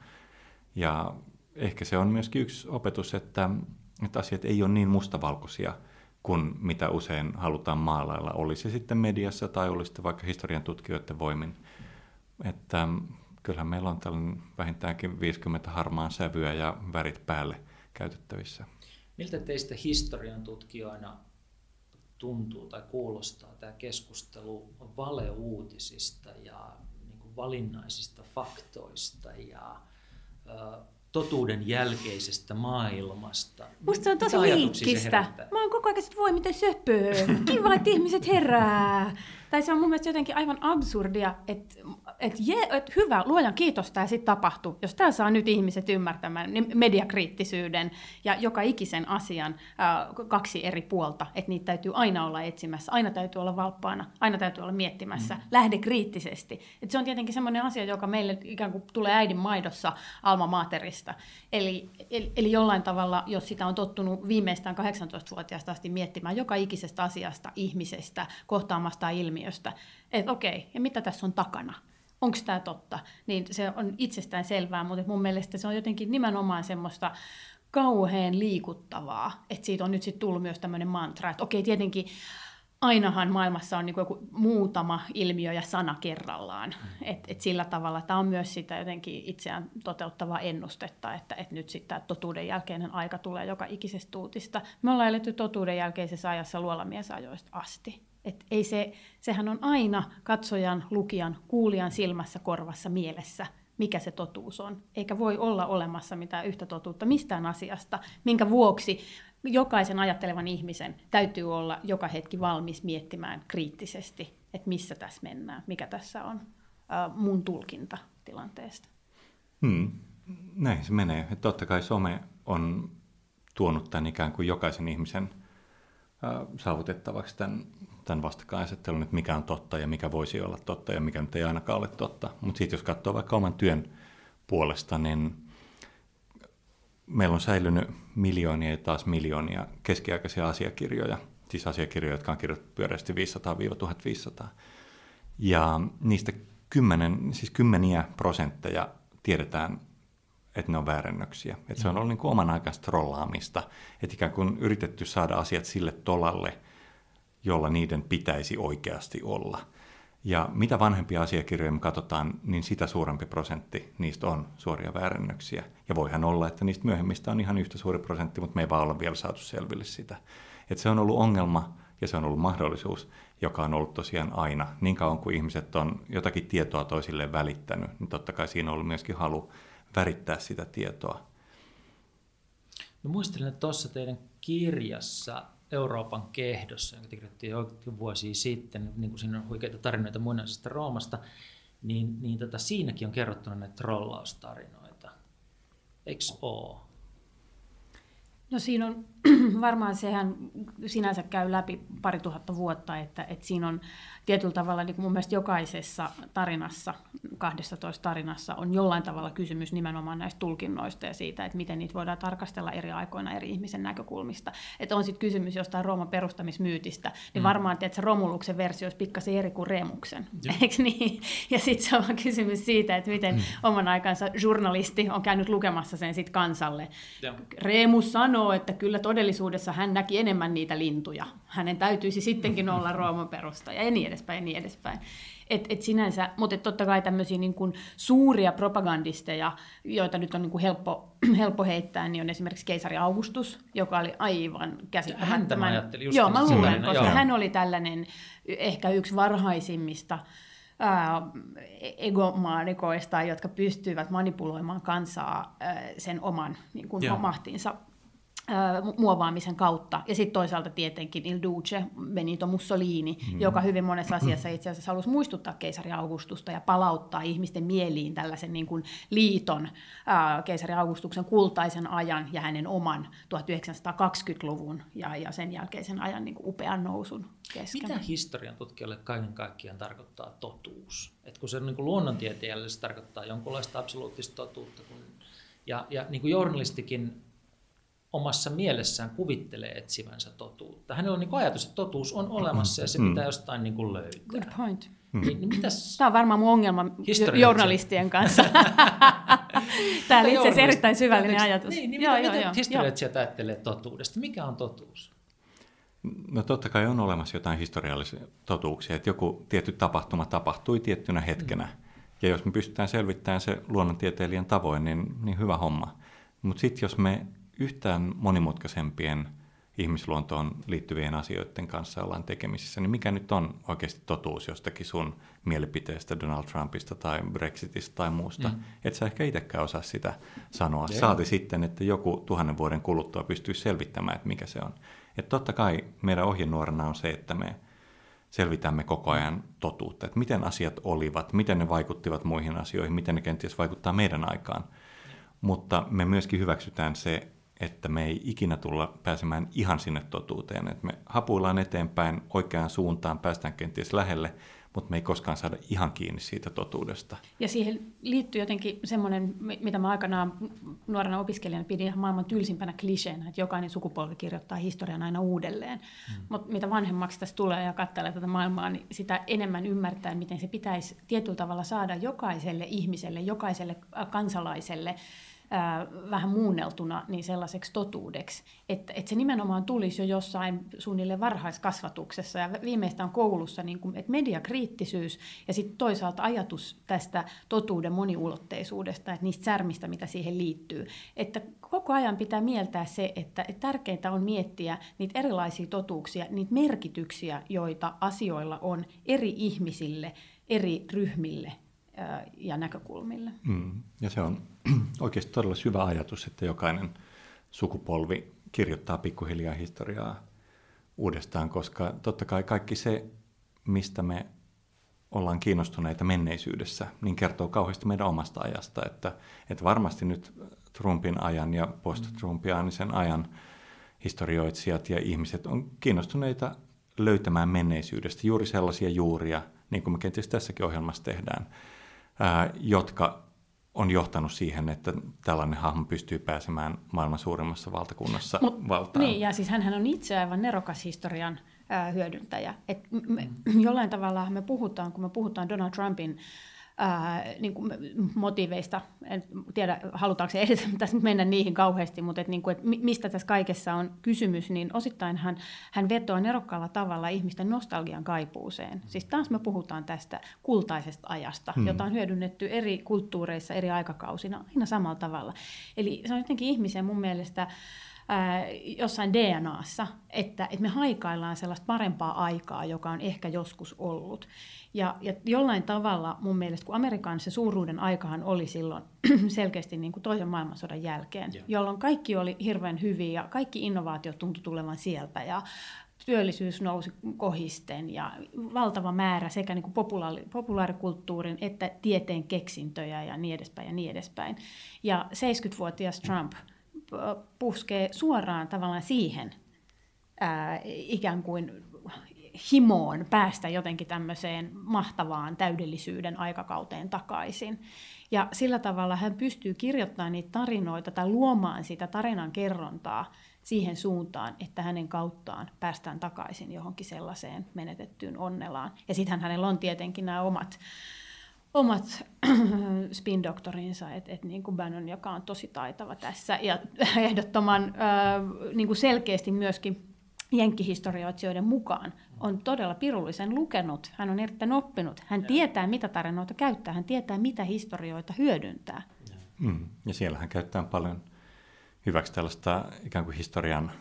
Ja ehkä se on myöskin yksi opetus, että, että asiat ei ole niin mustavalkoisia kuin mitä usein halutaan maalailla, olisi sitten mediassa tai olisi vaikka historian tutkijoiden voimin. Että kyllähän meillä on tällainen vähintäänkin 50 harmaan sävyä ja värit päälle käytettävissä. Miltä teistä historian tutkijoina tuntuu tai kuulostaa tämä keskustelu valeuutisista ja niin kuin valinnaisista faktoista ja totuuden jälkeisestä maailmasta. Musta se on tosi liikkistä. Mä oon koko ajan, että voi miten söpöö. Kiva, että ihmiset herää. Tai se on mun mielestä jotenkin aivan absurdia, että et je, et hyvä, luojan kiitos tämä sitten tapahtuu. Jos tämä saa nyt ihmiset ymmärtämään niin mediakriittisyyden ja joka ikisen asian ää, kaksi eri puolta, että niitä täytyy aina olla etsimässä, aina täytyy olla valppaana, aina täytyy olla miettimässä, mm. lähde kriittisesti. Et se on tietenkin semmoinen asia, joka meille ikään kuin tulee äidin maidossa alma materista. Eli, eli, eli jollain tavalla, jos sitä on tottunut viimeistään 18-vuotiaasta asti miettimään joka ikisestä asiasta, ihmisestä, kohtaamasta ilmiöstä, että okei, ja mitä tässä on takana? Onko tämä totta, niin se on itsestään selvää, mutta mun mielestä se on jotenkin nimenomaan semmoista kauhean liikuttavaa, että siitä on nyt sitten tullut myös tämmöinen mantra, että okei, tietenkin ainahan maailmassa on niin joku muutama ilmiö ja sana kerrallaan. Mm. Et, et sillä tavalla tämä on myös sitä jotenkin itseään toteuttavaa ennustetta, että et nyt sitten tämä totuuden jälkeinen aika tulee joka ikisestä uutista. Me ollaan eletty totuuden jälkeisessä ajassa luolamiesajoista asti. Et ei se, sehän on aina katsojan, lukijan, kuulijan silmässä, korvassa, mielessä, mikä se totuus on. Eikä voi olla olemassa mitään yhtä totuutta mistään asiasta, minkä vuoksi jokaisen ajattelevan ihmisen täytyy olla joka hetki valmis miettimään kriittisesti, että missä tässä mennään, mikä tässä on äh, mun tulkinta tilanteesta. Hmm. Näin se menee. Että totta kai some on tuonut tämän ikään kuin jokaisen ihmisen äh, saavutettavaksi tämän, tämän vastakkainasettelun, että mikä on totta ja mikä voisi olla totta ja mikä nyt ei ainakaan ole totta. Mutta sitten jos katsoo vaikka oman työn puolesta, niin meillä on säilynyt miljoonia ja taas miljoonia keskiaikaisia asiakirjoja, siis asiakirjoja, jotka on kirjoitettu pyöreästi 500-1500. Ja niistä kymmenen, siis kymmeniä prosentteja tiedetään, että ne on väärennöksiä. Että se on ollut niin kuin oman aikaista trollaamista, että ikään kuin yritetty saada asiat sille tolalle, jolla niiden pitäisi oikeasti olla – ja mitä vanhempia asiakirjoja me katsotaan, niin sitä suurempi prosentti niistä on suoria väärennöksiä. Ja voihan olla, että niistä myöhemmistä on ihan yhtä suuri prosentti, mutta me ei vaan olla vielä saatu selville sitä. Että se on ollut ongelma ja se on ollut mahdollisuus, joka on ollut tosiaan aina. Niin kauan kuin ihmiset on jotakin tietoa toisille välittänyt, niin totta kai siinä on ollut myöskin halu värittää sitä tietoa. No muistelen, että tuossa teidän kirjassa Euroopan kehdossa, jonka kirjoitettiin jo vuosia sitten, niin kuin siinä on huikeita tarinoita muinaisesta Roomasta, niin, niin tota, siinäkin on kerrottuna näitä trollaustarinoita. Eikö ole? No siinä on [clears throat] varmaan sehän sinänsä käy läpi pari tuhatta vuotta, että, että siinä on tietyllä tavalla niin kuin mun mielestä jokaisessa tarinassa, 12 tarinassa on jollain tavalla kysymys nimenomaan näistä tulkinnoista ja siitä, että miten niitä voidaan tarkastella eri aikoina eri ihmisen näkökulmista. Että on sitten kysymys jostain Rooman perustamismyytistä, niin mm. varmaan että se Romuluksen versio olisi pikkasen eri kuin Remuksen, [laughs] eikö niin? Ja sitten se on kysymys siitä, että miten mm. oman aikansa journalisti on käynyt lukemassa sen sitten kansalle. Ja. Remus sanoo, että kyllä todellisuudessa hän näki enemmän niitä lintuja. Hänen täytyisi sittenkin [laughs] olla Rooman perusta ja niin edespäin ja niin edespäin. Et, et sinänsä, mutta et totta kai tämmöisiä niin kuin suuria propagandisteja, joita nyt on niin kuin helppo, [clears throat] helppo heittää, niin on esimerkiksi keisari Augustus, joka oli aivan käsittämättömän... Häntä mä ajattelin just Joo, mä luulen, koska joo. hän oli tällainen ehkä yksi varhaisimmista egomaanikoista, jotka pystyivät manipuloimaan kansaa sen oman niin kuin, mahtinsa muovaamisen kautta. Ja sitten toisaalta tietenkin Il Duce, Benito Mussolini, mm. joka hyvin monessa asiassa itse asiassa halusi muistuttaa keisari Augustusta ja palauttaa ihmisten mieliin tällaisen niin kuin liiton ää, keisari Augustuksen kultaisen ajan ja hänen oman 1920-luvun ja, ja sen jälkeisen ajan niin kuin upean nousun kesken. Mitä historian tutkijalle kaiken kaikkiaan tarkoittaa totuus? Et kun se niin kuin luonnontieteilijälle se tarkoittaa jonkunlaista absoluuttista totuutta, kun, ja, ja niin kuin journalistikin omassa mielessään kuvittelee etsivänsä totuutta. Hänellä on niin ajatus, että totuus on olemassa ja se mm. pitää jostain niin kuin löytää. Good point. Mm. Niin, niin mitäs... Tämä on varmaan mun ongelma journalistien kanssa. [laughs] Tämä on itse asiassa erittäin syvällinen ajatus. Niin, niin joo, mitä, joo, mitä historiallisia ajattelee totuudesta? Mikä on totuus? No totta kai on olemassa jotain historiallisia totuuksia, että joku tietty tapahtuma tapahtui tiettynä hetkenä. Mm. Ja jos me pystytään selvittämään se luonnontieteilijän tavoin, niin, niin hyvä homma. Mutta sitten jos me yhtään monimutkaisempien ihmisluontoon liittyvien asioiden kanssa ollaan tekemisissä, niin mikä nyt on oikeasti totuus jostakin sun mielipiteestä Donald Trumpista tai Brexitistä tai muusta? Mm. Et sä ehkä itsekään osaa sitä sanoa. Yeah. Saati sitten, että joku tuhannen vuoden kuluttua pystyy selvittämään, että mikä se on. Et totta kai meidän ohjenuorana on se, että me selvitämme koko ajan totuutta, että miten asiat olivat, miten ne vaikuttivat muihin asioihin, miten ne kenties vaikuttaa meidän aikaan. Mutta me myöskin hyväksytään se, että me ei ikinä tulla pääsemään ihan sinne totuuteen. Että me hapuillaan eteenpäin oikeaan suuntaan, päästään kenties lähelle, mutta me ei koskaan saada ihan kiinni siitä totuudesta. Ja siihen liittyy jotenkin semmoinen, mitä mä aikanaan nuorena opiskelijana pidin ihan maailman tylsimpänä kliseenä, että jokainen sukupolvi kirjoittaa historian aina uudelleen. Hmm. Mutta mitä vanhemmaksi tässä tulee ja katselee tätä maailmaa, niin sitä enemmän ymmärtää, miten se pitäisi tietyllä tavalla saada jokaiselle ihmiselle, jokaiselle kansalaiselle vähän muunneltuna niin sellaiseksi totuudeksi, että, että se nimenomaan tulisi jo jossain suunnilleen varhaiskasvatuksessa. Ja viimeistään koulussa, niin kuin, että mediakriittisyys ja sitten toisaalta ajatus tästä totuuden moniulotteisuudesta, että niistä särmistä, mitä siihen liittyy. Että koko ajan pitää mieltää se, että, että tärkeintä on miettiä niitä erilaisia totuuksia, niitä merkityksiä, joita asioilla on eri ihmisille, eri ryhmille ja näkökulmille. Mm. Ja se on [clears throat] oikeasti todella syvä ajatus, että jokainen sukupolvi kirjoittaa pikkuhiljaa historiaa uudestaan, koska totta kai kaikki se, mistä me ollaan kiinnostuneita menneisyydessä, niin kertoo kauheasti meidän omasta ajasta, että, että varmasti nyt Trumpin ajan ja post-Trumpiaanisen ajan historioitsijat ja ihmiset on kiinnostuneita löytämään menneisyydestä juuri sellaisia juuria, niin kuin me kenties tässäkin ohjelmassa tehdään, ää, jotka on johtanut siihen, että tällainen hahmo pystyy pääsemään maailman suurimmassa valtakunnassa Mut, valtaan. Niin, ja siis hän on itse aivan nerokas historian ää, hyödyntäjä. Et me, mm. Jollain tavalla me puhutaan, kun me puhutaan Donald Trumpin ää, niin kuin motiveista. En tiedä, halutaanko edes [laughs] tässä mennä niihin kauheasti, mutta et, niin kuin, et mistä tässä kaikessa on kysymys, niin osittain hän, hän vetoaa nerokkaalla tavalla ihmisten nostalgian kaipuuseen. Siis taas me puhutaan tästä kultaisesta ajasta, hmm. jota on hyödynnetty eri kulttuureissa, eri aikakausina, aina samalla tavalla. Eli se on jotenkin ihmisen mun mielestä ää, jossain DNAssa, että, että me haikaillaan sellaista parempaa aikaa, joka on ehkä joskus ollut. Ja, ja jollain tavalla mun mielestä, kun Amerikan se suuruuden aikahan oli silloin [clears throat] selkeästi niin kuin toisen maailmansodan jälkeen, yeah. jolloin kaikki oli hirveän hyviä ja kaikki innovaatiot tuntui tulevan sieltä ja työllisyys nousi kohisten ja valtava määrä sekä niin kuin populaari, populaarikulttuurin että tieteen keksintöjä ja niin edespäin ja niin edespäin. Ja 70-vuotias Trump puskee suoraan tavallaan siihen ää, ikään kuin himoon päästä jotenkin tämmöiseen mahtavaan täydellisyyden aikakauteen takaisin. Ja sillä tavalla hän pystyy kirjoittamaan niitä tarinoita tai luomaan sitä tarinan kerrontaa siihen suuntaan, että hänen kauttaan päästään takaisin johonkin sellaiseen menetettyyn onnelaan. Ja sitten hänellä on tietenkin nämä omat, omat [clears throat] spin-doktorinsa, että et niin kuin Bannon, joka on tosi taitava tässä ja [clears throat] ehdottoman äh, niin kuin selkeästi myöskin jenkkihistorioitsijoiden mukaan on todella pirullisen lukenut, hän on erittäin oppinut, hän ja. tietää mitä tarinoita käyttää, hän tietää mitä historioita hyödyntää. Mm. Ja siellä hän käyttää paljon hyväksi tällaista ikään kuin historian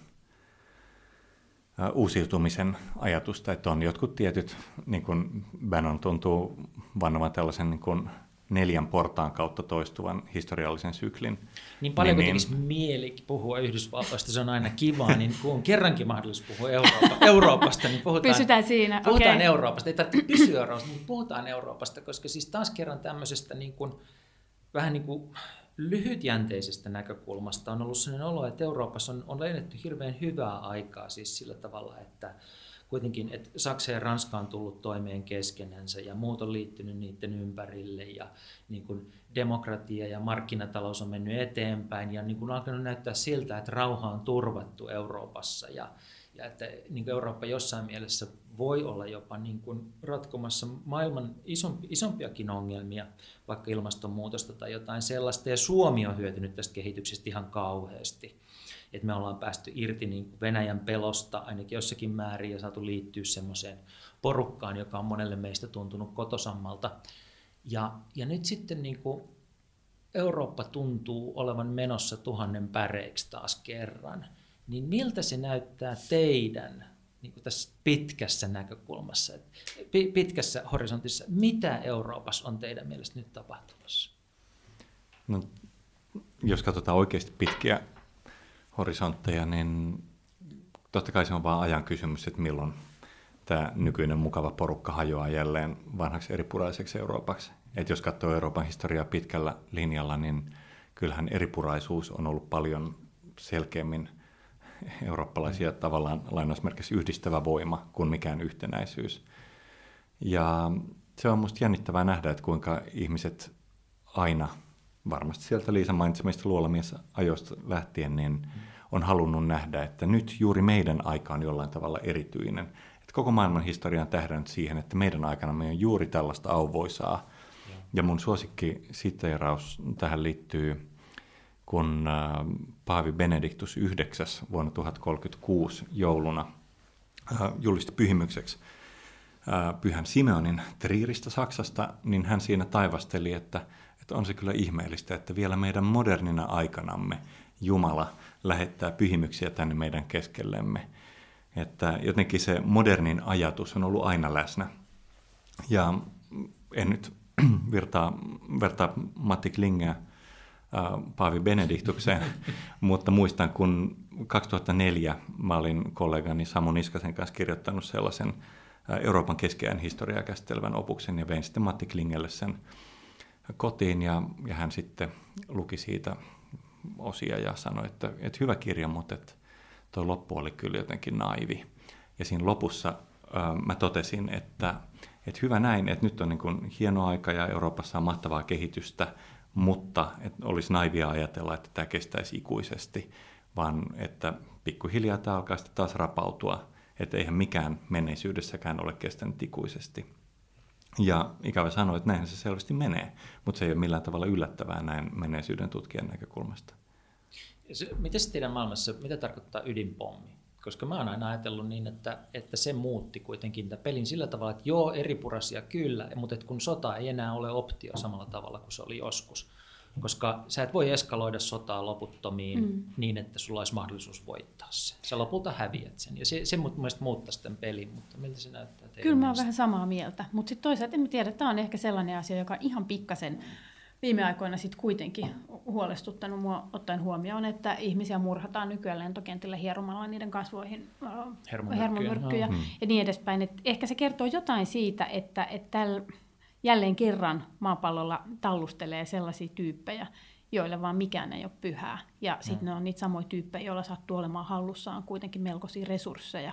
uusiutumisen ajatusta, että on jotkut tietyt, niin kuin Bannon tuntuu vannovan tällaisen niin kuin neljän portaan kautta toistuvan historiallisen syklin. Niin paljon niin, niin, mieli puhua Yhdysvalloista, se on aina kivaa, niin kun on kerrankin mahdollisuus puhua Eurooppa, [laughs] Euroopasta, niin puhutaan, Pysytään siinä. puhutaan okay. Euroopasta. Ei tarvitse pysyä Euroopasta, mutta puhutaan Euroopasta, koska siis taas kerran tämmöisestä niin kuin, vähän niin kuin lyhytjänteisestä näkökulmasta on ollut sellainen olo, että Euroopassa on, on löydetty hirveän hyvää aikaa siis sillä tavalla, että kuitenkin, että Saksa ja Ranska on tullut toimeen keskenänsä ja muut on liittynyt niiden ympärille ja niin kuin demokratia ja markkinatalous on mennyt eteenpäin ja niin kuin alkanut näyttää siltä, että rauha on turvattu Euroopassa ja, ja että niin kuin Eurooppa jossain mielessä voi olla jopa niin kuin ratkomassa maailman isompi, isompiakin ongelmia, vaikka ilmastonmuutosta tai jotain sellaista, ja Suomi on hyötynyt tästä kehityksestä ihan kauheasti että me ollaan päästy irti niin Venäjän pelosta ainakin jossakin määrin ja saatu liittyä semmoiseen porukkaan, joka on monelle meistä tuntunut kotosammalta. Ja, ja nyt sitten niin kuin Eurooppa tuntuu olevan menossa tuhannen päreiksi taas kerran. Niin miltä se näyttää teidän niin kuin tässä pitkässä näkökulmassa, pitkässä horisontissa, mitä Euroopassa on teidän mielestä nyt tapahtumassa? No, jos katsotaan oikeasti pitkiä horisontteja, niin totta kai se on vain ajan kysymys, että milloin tämä nykyinen mukava porukka hajoaa jälleen vanhaksi eripuraiseksi Euroopaksi. Et jos katsoo Euroopan historiaa pitkällä linjalla, niin kyllähän eripuraisuus on ollut paljon selkeämmin eurooppalaisia tavallaan lainausmerkissä yhdistävä voima kuin mikään yhtenäisyys. Ja se on minusta jännittävää nähdä, että kuinka ihmiset aina, varmasti sieltä Liisa mainitsemista luolamies ajoista lähtien, niin on halunnut nähdä, että nyt juuri meidän aika on jollain tavalla erityinen. Että koko maailman historia on tähdännyt siihen, että meidän aikana me on juuri tällaista auvoisaa. Ja mun suosikki siteeraus tähän liittyy kun äh, Paavi Benediktus IX vuonna 1036 jouluna äh, julisti pyhimykseksi äh, pyhän Simeonin Triiristä Saksasta, niin hän siinä taivasteli, että, että on se kyllä ihmeellistä, että vielä meidän modernina aikanamme Jumala lähettää pyhimyksiä tänne meidän keskellemme. Että jotenkin se modernin ajatus on ollut aina läsnä. Ja en nyt [clears throat] vertaa, vertaa Matti Klingeä Paavi Benediktukseen, [laughs] mutta muistan, kun 2004 mä olin kollegani Samu Niskasen kanssa kirjoittanut sellaisen Euroopan keskeään historiaa käsittelevän opuksen ja vein sitten Matti Klingelle sen kotiin ja, ja hän sitten luki siitä osia ja sanoi, että, että hyvä kirja, mutta että tuo loppu oli kyllä jotenkin naivi. Ja siinä lopussa ää, mä totesin, että, että hyvä näin, että nyt on niin kuin hieno aika ja Euroopassa on mahtavaa kehitystä, mutta että olisi naivia ajatella, että tämä kestäisi ikuisesti, vaan että pikkuhiljaa tämä alkaa sitten taas rapautua, että eihän mikään menneisyydessäkään ole kestänyt ikuisesti. Ja ikävä sanoa, että näin se selvästi menee, mutta se ei ole millään tavalla yllättävää näin menneisyyden tutkijan näkökulmasta. Miten teidän maailmassa, mitä tarkoittaa ydinpommi? Koska mä oon aina ajatellut niin, että, että se muutti kuitenkin tämän pelin sillä tavalla, että joo, eripurasia kyllä, mutta että kun sota ei enää ole optio samalla tavalla kuin se oli joskus. Koska sä et voi eskaloida sotaa loputtomiin mm. niin, että sulla olisi mahdollisuus voittaa se. Sä lopulta häviät sen. Ja se, se mun mielestä muuttaisi tämän pelin, mutta miltä se näyttää teille? Kyllä mä oon vähän samaa mieltä. Mutta sitten toisaalta en tiedä, tämä on ehkä sellainen asia, joka ihan pikkasen viime aikoina sitten kuitenkin huolestuttanut mua ottaen huomioon, että ihmisiä murhataan nykyään lentokentillä hieromalla niiden kasvoihin hermomyrkkyjä, hermomyrkkyjä no. ja niin edespäin. Et ehkä se kertoo jotain siitä, että, että tällä jälleen kerran maapallolla tallustelee sellaisia tyyppejä, joille vaan mikään ei ole pyhää. Ja sitten ne on niitä samoja tyyppejä, joilla sattuu olemaan hallussaan kuitenkin melkoisia resursseja,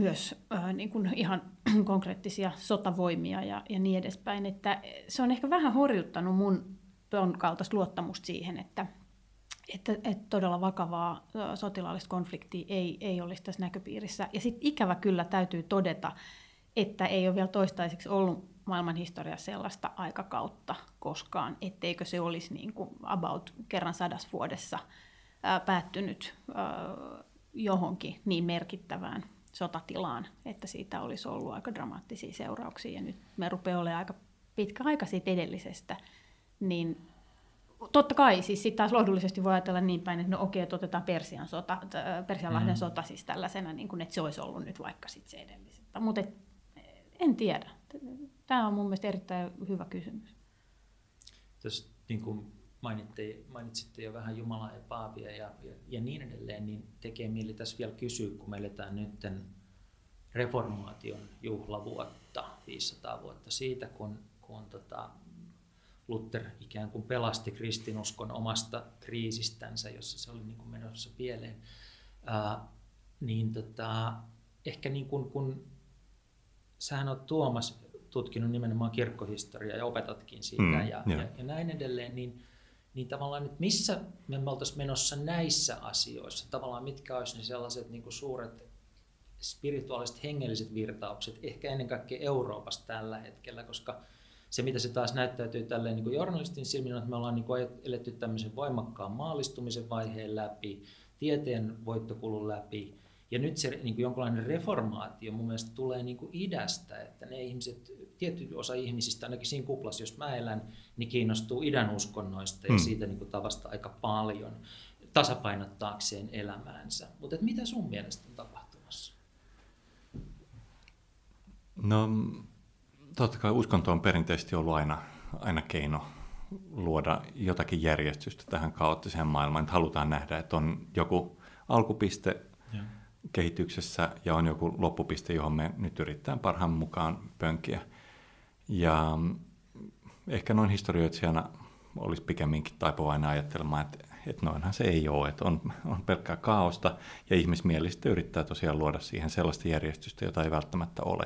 myös äh, niin kuin ihan [clears throat] konkreettisia sotavoimia ja, ja niin edespäin. Että se on ehkä vähän horjuttanut mun tuon kaltaista luottamusta siihen, että, että, että todella vakavaa sotilaallista konfliktia ei, ei olisi tässä näköpiirissä. Ja sitten ikävä kyllä täytyy todeta, että ei ole vielä toistaiseksi ollut maailman historiassa sellaista aikakautta koskaan, etteikö se olisi niin kuin about kerran sadas vuodessa ää, päättynyt ää, johonkin niin merkittävään sotatilaan, että siitä olisi ollut aika dramaattisia seurauksia. Ja nyt me rupeaa olemaan aika pitkä aika siitä edellisestä, niin totta kai, siis sitten taas lohdullisesti voi ajatella niin päin, että no okei, että otetaan Persian sota, Persianlahden mm. sota siis tällaisena, niin kuin, että se olisi ollut nyt vaikka sitten se edellisestä. Mutta en tiedä. Tämä on mun mielestä erittäin hyvä kysymys. Tuossa niin kuin mainitte, mainitsitte jo vähän Jumalaa ja Paavia ja, ja, ja niin edelleen, niin tekee mieli tässä vielä kysyä, kun me eletään nyt reformaation juhlavuotta, 500 vuotta siitä, kun, kun tota, Luther ikään kuin pelasti kristinuskon omasta kriisistänsä, jossa se oli niin kuin menossa pieleen. Ää, niin tota, ehkä niin kuin, kun sähän olet Tuomas tutkinut nimenomaan kirkkohistoriaa ja opetatkin siitä mm, ja, ja, ja näin edelleen, niin, niin tavallaan nyt missä me oltaisiin menossa näissä asioissa, tavallaan mitkä olisi ne sellaiset niin kuin suuret spirituaaliset hengelliset virtaukset, ehkä ennen kaikkea Euroopassa tällä hetkellä, koska se mitä se taas näyttäytyy tälleen niin kuin journalistin silmin, että me ollaan niin kuin eletty tämmöisen voimakkaan maallistumisen vaiheen läpi, tieteen voittokulun läpi, ja nyt se niin kuin jonkinlainen reformaatio mun mielestä tulee niin kuin idästä, että ne ihmiset, tietty osa ihmisistä, ainakin siinä kuplassa, jos mä elän, niin kiinnostuu idän uskonnoista ja hmm. siitä niin kuin tavasta aika paljon tasapainottaakseen elämäänsä. Mutta mitä sun mielestä on tapahtumassa? No totta kai uskonto on perinteisesti ollut aina, aina keino luoda jotakin järjestystä tähän kaoottiseen maailmaan. Että halutaan nähdä, että on joku alkupiste, ja kehityksessä ja on joku loppupiste, johon me nyt yritetään parhaan mukaan pönkiä. Ja ehkä noin historioitsijana olisi pikemminkin taipuvainen ajattelemaan, että, että noinhan se ei ole, että on, on pelkkää kaaosta ja ihmismielistä yrittää tosiaan luoda siihen sellaista järjestystä, jota ei välttämättä ole.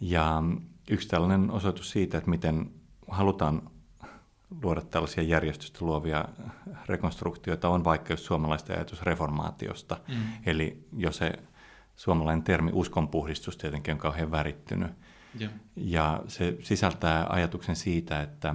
Ja yksi tällainen osoitus siitä, että miten halutaan luoda tällaisia järjestystä luovia rekonstruktioita on vaikka jos suomalaista ajatus reformaatiosta. Mm. Eli jo se suomalainen termi uskonpuhdistus tietenkin on kauhean värittynyt. Yeah. Ja se sisältää ajatuksen siitä, että,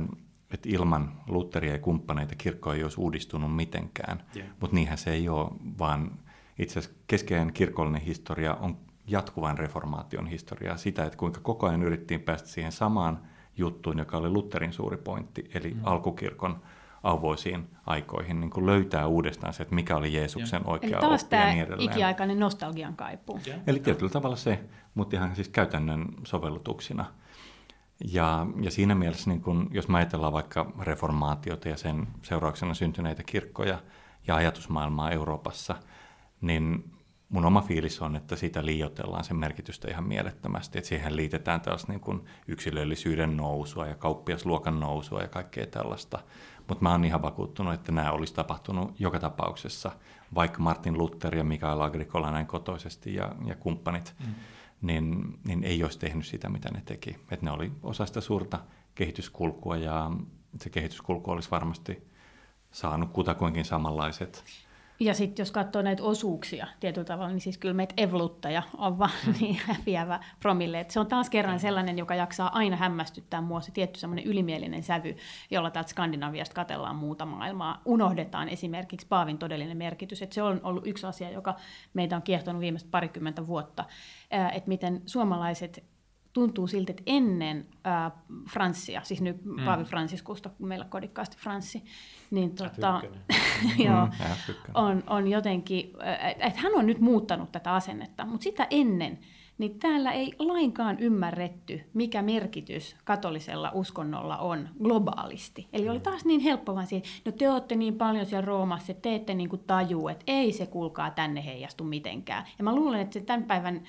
että ilman Lutheria ja kumppaneita kirkko ei olisi uudistunut mitenkään. Yeah. Mutta niinhän se ei ole, vaan itse asiassa keskeinen kirkollinen historia on jatkuvan reformaation historiaa, sitä, että kuinka koko ajan yrittiin päästä siihen samaan juttuun, joka oli Lutherin suuri pointti, eli mm. alkukirkon auvoisiin aikoihin niin kuin löytää uudestaan se, että mikä oli Jeesuksen ja. oikea Eli taas oppi ja niin edelleen. ikiaikainen nostalgian kaipuu. Ja. Eli tietyllä tavalla se, mutta ihan siis käytännön sovellutuksina. Ja, ja siinä mielessä, niin kun, jos me ajatellaan vaikka reformaatiota ja sen seurauksena syntyneitä kirkkoja ja ajatusmaailmaa Euroopassa, niin mun oma fiilis on, että siitä liioitellaan sen merkitystä ihan mielettömästi, että siihen liitetään tällaista niin kuin yksilöllisyyden nousua ja kauppiasluokan nousua ja kaikkea tällaista. Mutta mä oon ihan vakuuttunut, että nämä olisi tapahtunut joka tapauksessa, vaikka Martin Luther ja Mikael Agricola näin kotoisesti ja, ja kumppanit, mm. niin, niin ei olisi tehnyt sitä, mitä ne teki. Että ne oli osa sitä suurta kehityskulkua ja se kehityskulku olisi varmasti saanut kutakuinkin samanlaiset ja sitten jos katsoo näitä osuuksia tietyllä tavalla, niin siis kyllä meitä evoluttaja on vaan mm. [laughs] niin häviävä promille. Et se on taas kerran sellainen, joka jaksaa aina hämmästyttää mua, se tietty semmoinen ylimielinen sävy, jolla täältä Skandinaviasta katellaan muuta maailmaa. Unohdetaan esimerkiksi Paavin todellinen merkitys. Et se on ollut yksi asia, joka meitä on kiehtonut viimeiset parikymmentä vuotta, että miten suomalaiset tuntuu siltä, että ennen äh, Franssia, siis nyt mm. Paavi Franciskusta, kun meillä kodikkaasti Franssi, niin tota, [laughs] joo, mm, on, on jotenkin, että hän on nyt muuttanut tätä asennetta, mutta sitä ennen, niin täällä ei lainkaan ymmärretty, mikä merkitys katolisella uskonnolla on globaalisti. Eli oli taas niin helppo vaan siihen, no te olette niin paljon siellä Roomassa, että te ette niin kuin tajuu, että ei se kuulkaa tänne heijastu mitenkään. Ja mä luulen, että se tämän päivän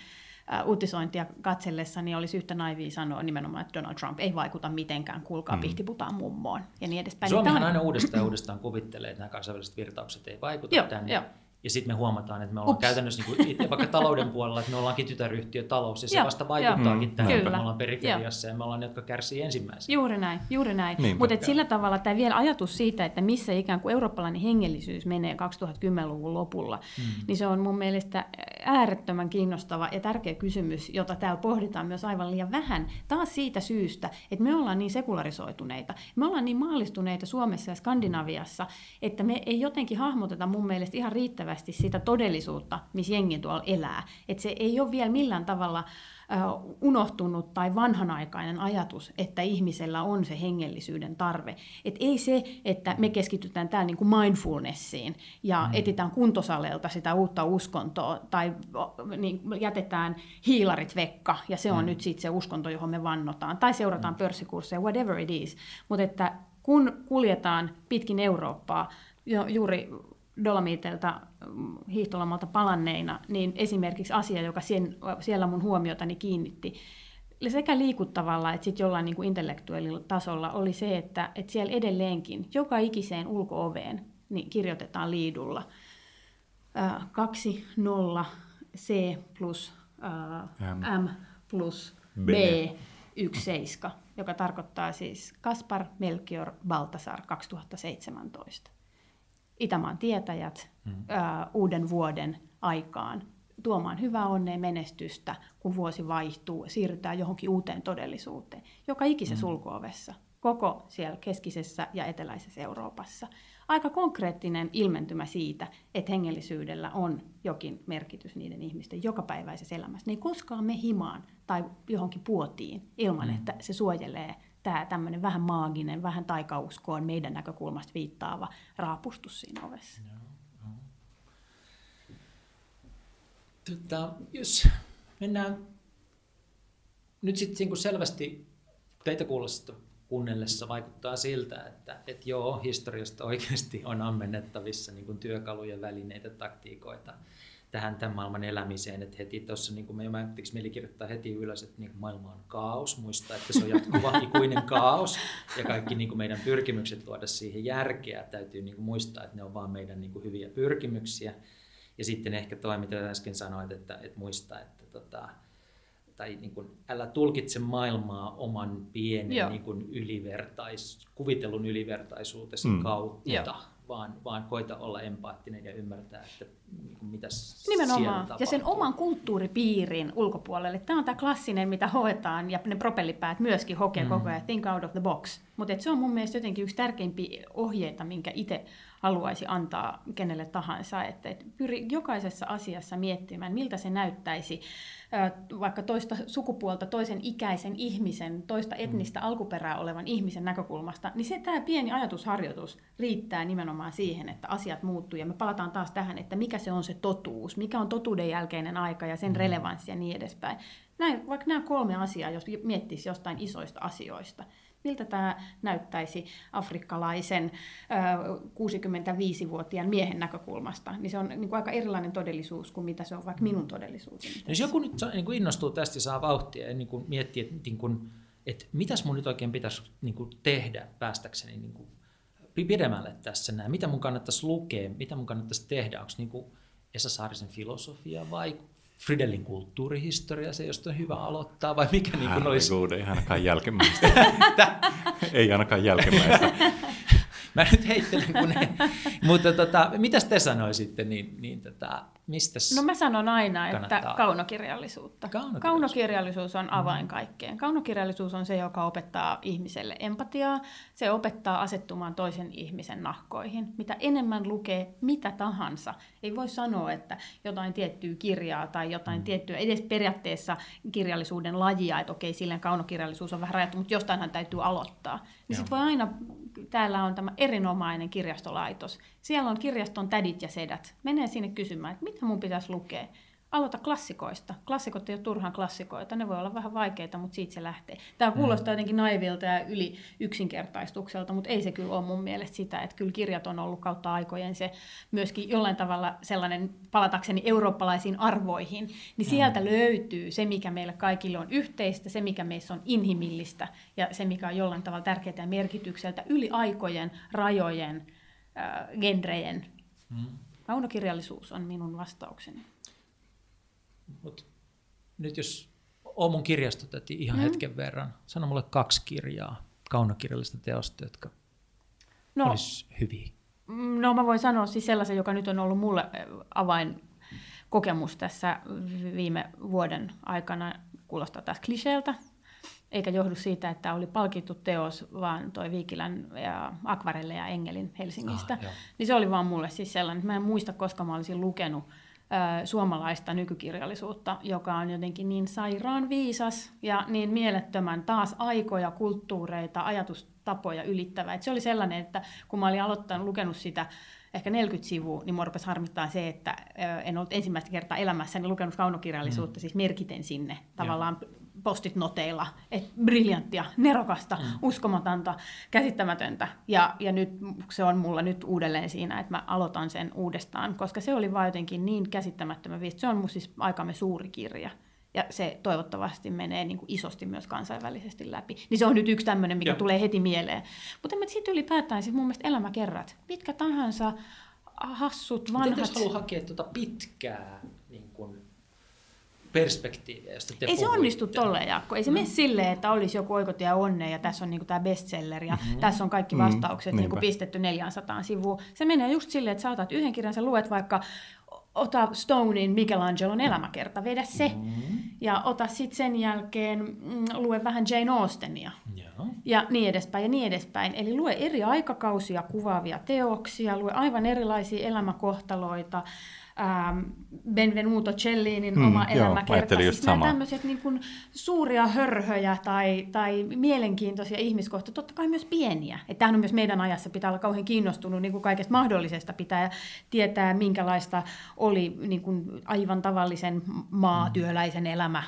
uh, uutisointia katsellessani olisi yhtä naivia sanoa nimenomaan, että Donald Trump ei vaikuta mitenkään, kuulkaa mm. pihtiputaan mummoon ja niin edespäin. Suomihan niin aina uudestaan uudestaan kuvittelee, että nämä kansainväliset virtaukset ei vaikuta joo, tänne. Jo. Ja sitten me huomataan, että me ollaan Ups. käytännössä niin kuin, vaikka talouden puolella, että me ollaankin tytäryhtiötalous ja se joo, vasta vaikuttaakin mm, tähän, me ollaan periferiassa ja me ollaan ne, jotka kärsii ensimmäisenä. Juuri näin, juuri näin. Mutta sillä tavalla tämä vielä ajatus siitä, että missä ikään kuin eurooppalainen hengellisyys menee 2010-luvun lopulla, mm. niin se on mun mielestä äärettömän kiinnostava ja tärkeä kysymys, jota täällä pohditaan myös aivan liian vähän. Taas siitä syystä, että me ollaan niin sekularisoituneita, me ollaan niin maalistuneita Suomessa ja Skandinaviassa, että me ei jotenkin hahmoteta mun mielestä ihan riittävästi riittävästi sitä todellisuutta, missä jengi tuolla elää. Että se ei ole vielä millään tavalla unohtunut tai vanhanaikainen ajatus, että ihmisellä on se hengellisyyden tarve. Et ei se, että me keskitytään täällä niin kuin mindfulnessiin ja mm. etitään kuntosalelta sitä uutta uskontoa tai niin jätetään hiilarit vekka ja se on mm. nyt sitten se uskonto, johon me vannotaan tai seurataan mm. pörssikursseja, whatever it is. Mutta että kun kuljetaan pitkin Eurooppaa, juuri Dolomiteilta mm, hiihtolomalta palanneina, niin esimerkiksi asia, joka sen, siellä mun huomiotani kiinnitti, sekä liikuttavalla että sitten jollain niin kuin intellektuaalilla tasolla oli se, että, että siellä edelleenkin joka ikiseen ulkooveen niin kirjoitetaan liidulla. 2, 0, C plus ää, M. Plus B, B. 1, 7, joka tarkoittaa siis Kaspar Melchior Baltasar 2017. Itämaan tietäjät mm. ää, uuden vuoden aikaan tuomaan hyvää onnea menestystä, kun vuosi vaihtuu, siirrytään johonkin uuteen todellisuuteen, joka ikisessä mm. ulkoovessa, koko siellä keskisessä ja eteläisessä Euroopassa. Aika konkreettinen ilmentymä siitä, että hengellisyydellä on jokin merkitys niiden ihmisten jokapäiväisessä elämässä. Ne ei koskaan me himaan tai johonkin puotiin ilman, mm. että se suojelee tämä tämmöinen vähän maaginen, vähän taikauskoon meidän näkökulmasta viittaava raapustus siinä ovessa. Tota, jos mennään nyt sitten niin selvästi teitä kuulosta kuunnellessa vaikuttaa siltä, että, että joo, historiasta oikeasti on ammennettavissa niin työkaluja, välineitä, taktiikoita tähän tämän maailman elämiseen. Että heti tuossa, niin kuin me jo mieli kirjoittaa heti ylös, että niin maailma on kaos, muistaa, että se on jatkuva [laughs] ikuinen kaos. Ja kaikki niin kuin meidän pyrkimykset luoda siihen järkeä, täytyy niin kuin muistaa, että ne on vaan meidän niin kuin hyviä pyrkimyksiä. Ja sitten ehkä toi, mitä äsken sanoit, että, että muistaa, että tota, tai niin kuin, älä tulkitse maailmaa oman pienen niin kuin ylivertais, kuvitellun ylivertaisuutesi mm. kautta, Joo. Vaan, vaan koita olla empaattinen ja ymmärtää, että mitä Nimenomaan. Ja sen oman kulttuuripiirin ulkopuolelle. Tämä on tämä klassinen, mitä hoetaan, ja ne propellipäät myöskin hokee mm. koko ajan, think out of the box. Mutta se on mun mielestä jotenkin yksi tärkeimpiä ohjeita, minkä itse haluaisi antaa kenelle tahansa. Että et pyri jokaisessa asiassa miettimään, miltä se näyttäisi vaikka toista sukupuolta, toisen ikäisen ihmisen, toista etnistä mm. alkuperää olevan ihmisen näkökulmasta, niin se tämä pieni ajatusharjoitus riittää nimenomaan siihen, että asiat muuttuu. Ja me palataan taas tähän, että mikä se on se totuus, mikä on totuuden jälkeinen aika ja sen mm. relevanssi ja niin edespäin. Näin, vaikka nämä kolme asiaa, jos miettisi jostain isoista asioista, miltä tämä näyttäisi afrikkalaisen 65-vuotiaan miehen näkökulmasta, niin se on niin kuin aika erilainen todellisuus kuin mitä se on vaikka minun todellisuuteni. Jos joku nyt niin kuin innostuu tästä saa vauhtia ja niin kuin miettii, että, niin kuin, että mitäs mun nyt oikein pitäisi niin kuin tehdä päästäkseni niin kuin pidemmälle tässä näin, mitä mun kannattaisi lukea, mitä mun kannattaisi tehdä, onko niin kuin Esa Saarisen filosofia vai Fridelin kulttuurihistoria, se josta on hyvä aloittaa, vai mikä niin kuin olisi... Ei ainakaan jälkimmäistä. [laughs] ei ainakaan jälkimmäistä. [laughs] Mä nyt heittelen, kun ne... Mutta tota, mitäs te sanoisitte, niin, niin tota, mistä No mä sanon aina, kannattaa... että kaunokirjallisuutta. kaunokirjallisuus. Kaunokirjallisuus on avain mm. kaikkeen. Kaunokirjallisuus on se, joka opettaa ihmiselle empatiaa. Se opettaa asettumaan toisen ihmisen nahkoihin. Mitä enemmän lukee mitä tahansa, ei voi sanoa, että jotain tiettyä kirjaa tai jotain mm. tiettyä, edes periaatteessa kirjallisuuden lajia, että okei, silleen kaunokirjallisuus on vähän rajattu, mutta jostainhan täytyy aloittaa. Niin sitten voi aina, täällä on tämä erinomainen kirjastolaitos. Siellä on kirjaston tädit ja sedät. Menee sinne kysymään, että mitä mun pitäisi lukea. Aloita klassikoista. Klassikot ei ole turhan klassikoita. Ne voi olla vähän vaikeita, mutta siitä se lähtee. Tämä mm. kuulostaa jotenkin naivilta ja yli yksinkertaistukselta, mutta ei se kyllä ole mun mielestä sitä, että kyllä kirjat on ollut kautta aikojen se myöskin jollain tavalla sellainen, palatakseni eurooppalaisiin arvoihin, niin sieltä mm. löytyy se, mikä meille kaikille on yhteistä, se, mikä meissä on inhimillistä ja se, mikä on jollain tavalla tärkeää ja merkitykseltä yli aikojen, rajojen, äh, genrejen. Mm. Kaunokirjallisuus on minun vastaukseni. Mut nyt jos on mun kirjastotäti ihan mm. hetken verran, sano mulle kaksi kirjaa kaunokirjallista teosta, jotka no, olisi hyviä. Mm, no mä voin sanoa siis sellaisen, joka nyt on ollut mulle avain kokemus tässä viime vuoden aikana, kuulostaa taas kliseeltä, eikä johdu siitä, että oli palkittu teos, vaan toi Viikilän ja Akvarelle ja Engelin Helsingistä. Ah, niin se oli vaan mulle siis sellainen, että mä en muista, koska mä olisin lukenut suomalaista nykykirjallisuutta, joka on jotenkin niin sairaan viisas ja niin mielettömän taas aikoja, kulttuureita, ajatustapoja ylittävä. Et se oli sellainen, että kun mä olin aloittanut lukenut sitä ehkä 40 sivua, niin mua rupesi harmittaa se, että en ollut ensimmäistä kertaa elämässäni lukenut kaunokirjallisuutta, mm. siis merkiten sinne tavallaan ja postit noteilla, että briljanttia, nerokasta, mm. uskomatonta, käsittämätöntä. Ja, ja nyt se on mulla nyt uudelleen siinä, että mä aloitan sen uudestaan, koska se oli vaan jotenkin niin käsittämättömän viesti. Se on mun siis aikamme suuri kirja. Ja se toivottavasti menee niin kuin isosti myös kansainvälisesti läpi. Niin se on nyt yksi tämmöinen, mikä ja. tulee heti mieleen. Mutta sitten ylipäätään siis mun mielestä elämäkerrat. Mitkä tahansa hassut, vanhat... Mutta jos haluaa hakea tuota pitkää perspektiiviä, josta te Ei puhuitte. se onnistu tolleen, Jaakko. Ei se no. mene silleen, että olisi joku oikotie onne ja tässä on niinku tämä bestseller ja mm-hmm. tässä on kaikki mm-hmm. vastaukset mm, niinku pistetty 400 sivua. Se menee just silleen, että sä otat yhden kirjan, sä luet vaikka ota Stonein Michelangelon elämäkerta, vedä se. Mm-hmm. Ja ota sitten sen jälkeen, mm, lue vähän Jane Austenia. Yeah. Ja niin edespäin ja niin edespäin. Eli lue eri aikakausia kuvaavia teoksia, lue aivan erilaisia elämäkohtaloita ähm, Benvenuto Cellinin mm, oma elämäkerta. Siis nämä tämmöiset niin kuin suuria hörhöjä tai, tai mielenkiintoisia ihmiskohtia, totta kai myös pieniä. Että tämähän on myös meidän ajassa, pitää olla kauhean kiinnostunut niin kuin kaikesta mahdollisesta, pitää tietää minkälaista oli niin kuin aivan tavallisen maatyöläisen elämä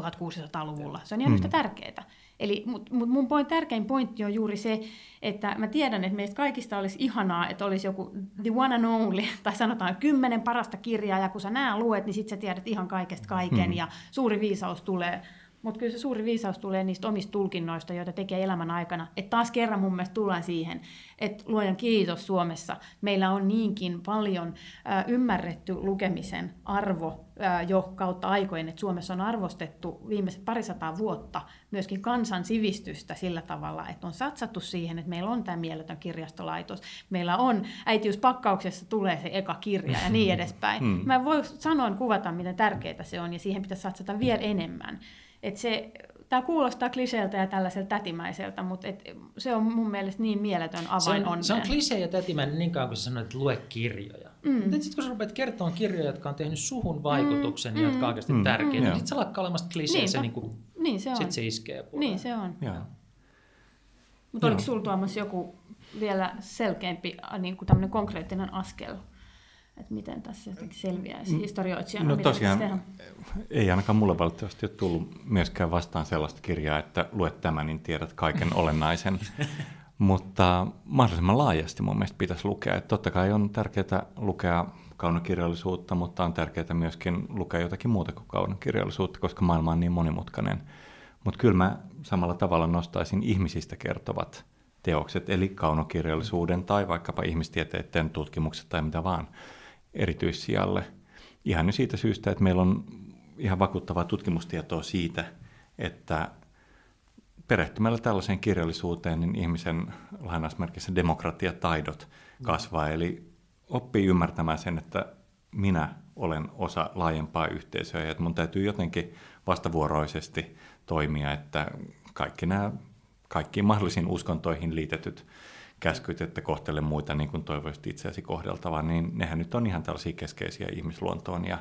1600-luvulla. Se on ihan mm. yhtä tärkeää. Eli mut, mut mun point, tärkein pointti on juuri se, että mä tiedän, että meistä kaikista olisi ihanaa, että olisi joku the one and only, [laughs] tai sanotaan kymmenen parasta kirjaa, ja kun sä nää luet, niin sit sä tiedät ihan kaikesta kaiken, hmm. ja suuri viisaus tulee. Mutta kyllä se suuri viisaus tulee niistä omista tulkinnoista, joita tekee elämän aikana. Että taas kerran mun mielestä tullaan siihen, että luojan kiitos Suomessa. Meillä on niinkin paljon äh, ymmärretty lukemisen arvo äh, jo kautta aikojen, että Suomessa on arvostettu viimeiset parisataa vuotta myöskin kansan sivistystä sillä tavalla, että on satsattu siihen, että meillä on tämä mieletön kirjastolaitos. Meillä on äitiyspakkauksessa tulee se eka kirja ja [laughs] niin edespäin. Mm. Mä voin sanoa kuvata, miten tärkeää se on ja siihen pitäisi satsata vielä enemmän. Et se, tämä kuulostaa kliseeltä ja tällaiselta tätimäiseltä, mutta et, se on mun mielestä niin mieletön avain se on, se on klisee ja tätimäinen niin kauan kuin sä sanoit, että lue kirjoja. Mm. Mutta sitten kun sä rupeat kertomaan kirjoja, jotka on tehnyt suhun vaikutuksen mm. ja jotka on oikeasti mm. tärkeitä, mm. niin sitten se lakkaa olemasta klisee, se, niin kuin, niin se on. Sit se iskee puoleen. Niin se on. Mutta oliko sinulla Tuomas joku vielä selkeämpi niin kuin konkreettinen askel? Että miten tässä jotenkin selviäisi historioitsijana? No tosiaan, ei ainakaan mulle valitettavasti ole tullut myöskään vastaan sellaista kirjaa, että luet tämän, niin tiedät kaiken [laughs] olennaisen. Mutta mahdollisimman laajasti mun mielestä pitäisi lukea. Että totta kai on tärkeää lukea kaunokirjallisuutta, mutta on tärkeää myöskin lukea jotakin muuta kuin kaunokirjallisuutta, koska maailma on niin monimutkainen. Mutta kyllä mä samalla tavalla nostaisin ihmisistä kertovat teokset, eli kaunokirjallisuuden tai vaikkapa ihmistieteiden tutkimukset tai mitä vaan – erityissijalle. Ihan jo siitä syystä, että meillä on ihan vakuuttavaa tutkimustietoa siitä, että perehtymällä tällaiseen kirjallisuuteen, niin ihmisen lainausmerkissä demokratiataidot kasvaa. Eli oppii ymmärtämään sen, että minä olen osa laajempaa yhteisöä ja että mun täytyy jotenkin vastavuoroisesti toimia, että kaikki nämä kaikkiin mahdollisiin uskontoihin liitetyt käskyt, että kohtele muita niin kuin toivoisit itseäsi kohdeltavan, niin nehän nyt on ihan tällaisia keskeisiä ihmisluontoon ja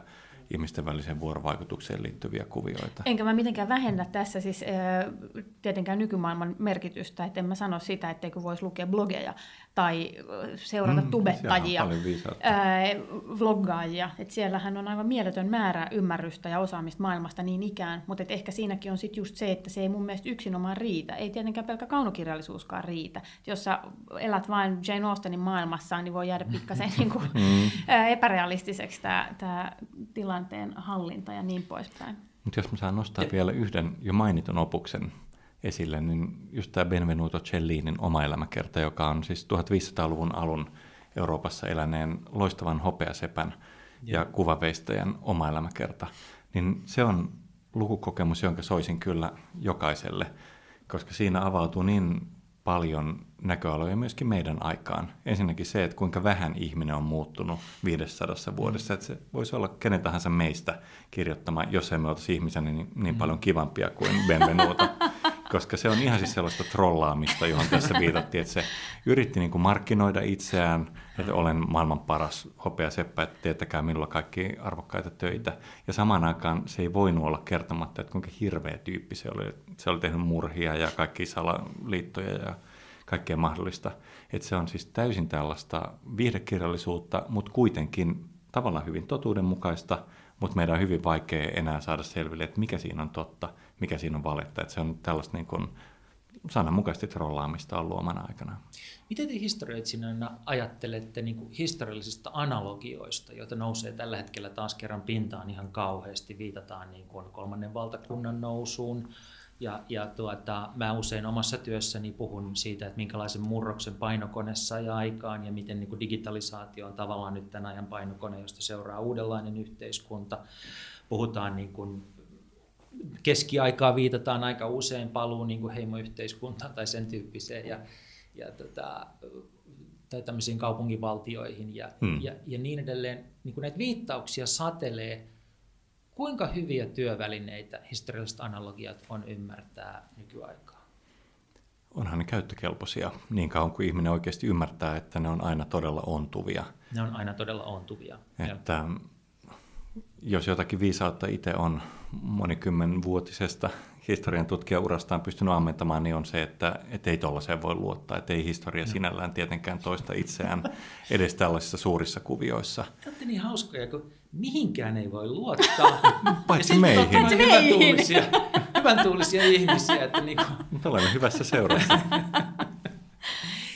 ihmisten väliseen vuorovaikutukseen liittyviä kuvioita. Enkä mä mitenkään vähennä tässä siis tietenkään nykymaailman merkitystä, että en mä sano sitä, etteikö voisi lukea blogeja tai seurata mm, tubettajia, ää, vloggaajia. Et siellähän on aivan mieletön määrä ymmärrystä ja osaamista maailmasta niin ikään, mutta et ehkä siinäkin on sitten just se, että se ei mun mielestä yksinomaan riitä. Ei tietenkään pelkkä kaunokirjallisuuskaan riitä. Jos sä elät vain Jane Austenin maailmassa, niin voi jäädä pikkasen [laughs] niin kuin, mm. epärealistiseksi tämä tilanteen hallinta ja niin poispäin. Mutta jos mä saan nostaa vielä yhden jo mainitun opuksen esille, niin just tämä Benvenuto Cellinin oma elämäkerta, joka on siis 1500-luvun alun Euroopassa eläneen loistavan hopeasepän ja, ja kuvaveistäjän oma elämäkerta, niin se on lukukokemus, jonka soisin kyllä jokaiselle, koska siinä avautuu niin paljon näköaloja myöskin meidän aikaan. Ensinnäkin se, että kuinka vähän ihminen on muuttunut 500 vuodessa, että se voisi olla kenen tahansa meistä kirjoittama, jos emme oltaisi ihmisenä niin, niin mm. paljon kivampia kuin Benvenuto. [laughs] koska se on ihan siis sellaista trollaamista, johon tässä viitattiin, että se yritti niin kuin markkinoida itseään, että olen maailman paras hopeaseppä, että teettäkää minulla kaikki arvokkaita töitä. Ja samaan aikaan se ei voinut olla kertomatta, että kuinka hirveä tyyppi se oli. Se oli tehnyt murhia ja kaikki salaliittoja ja kaikkea mahdollista. Että se on siis täysin tällaista viihdekirjallisuutta, mutta kuitenkin tavallaan hyvin totuudenmukaista, mutta meidän on hyvin vaikea enää saada selville, että mikä siinä on totta, mikä siinä on valetta. Että se on tällaista niin kuin sananmukaisesti trollaamista on luomana aikana. Miten te historioitsijana ajattelette niin kuin historiallisista analogioista, joita nousee tällä hetkellä taas kerran pintaan ihan kauheasti? Viitataan niin kuin kolmannen valtakunnan nousuun, ja, ja tuota, mä usein omassa työssäni puhun siitä, että minkälaisen murroksen painokone sai aikaan ja miten niin kuin digitalisaatio on tavallaan nyt tämän ajan painokone, josta seuraa uudenlainen yhteiskunta. Puhutaan niin kuin keskiaikaa viitataan aika usein paluun niin kuin heimoyhteiskuntaan tai sen tyyppiseen ja, ja tota, tai tämmöisiin kaupunginvaltioihin ja, hmm. ja, ja niin edelleen. Niin kuin näitä viittauksia satelee Kuinka hyviä työvälineitä historialliset analogiat on ymmärtää nykyaikaa? Onhan ne käyttökelpoisia niin kauan kuin ihminen oikeasti ymmärtää, että ne on aina todella ontuvia. Ne on aina todella ontuvia. Että jos jotakin viisautta itse on monikymmenvuotisesta historian tutkijaurastaan pystynyt ammentamaan, niin on se, että, että ei tuollaiseen voi luottaa, että ei historia no. sinällään tietenkään toista itseään edes tällaisissa suurissa kuvioissa. Te olette niin hauskoja, kun mihinkään ei voi luottaa. [laughs] Paitsi meihin. Paitsi meihin. Hyvän tuulisia, hyvän tuulisia ihmisiä. Että niin kuin... Mutta olemme hyvässä seurassa. [laughs]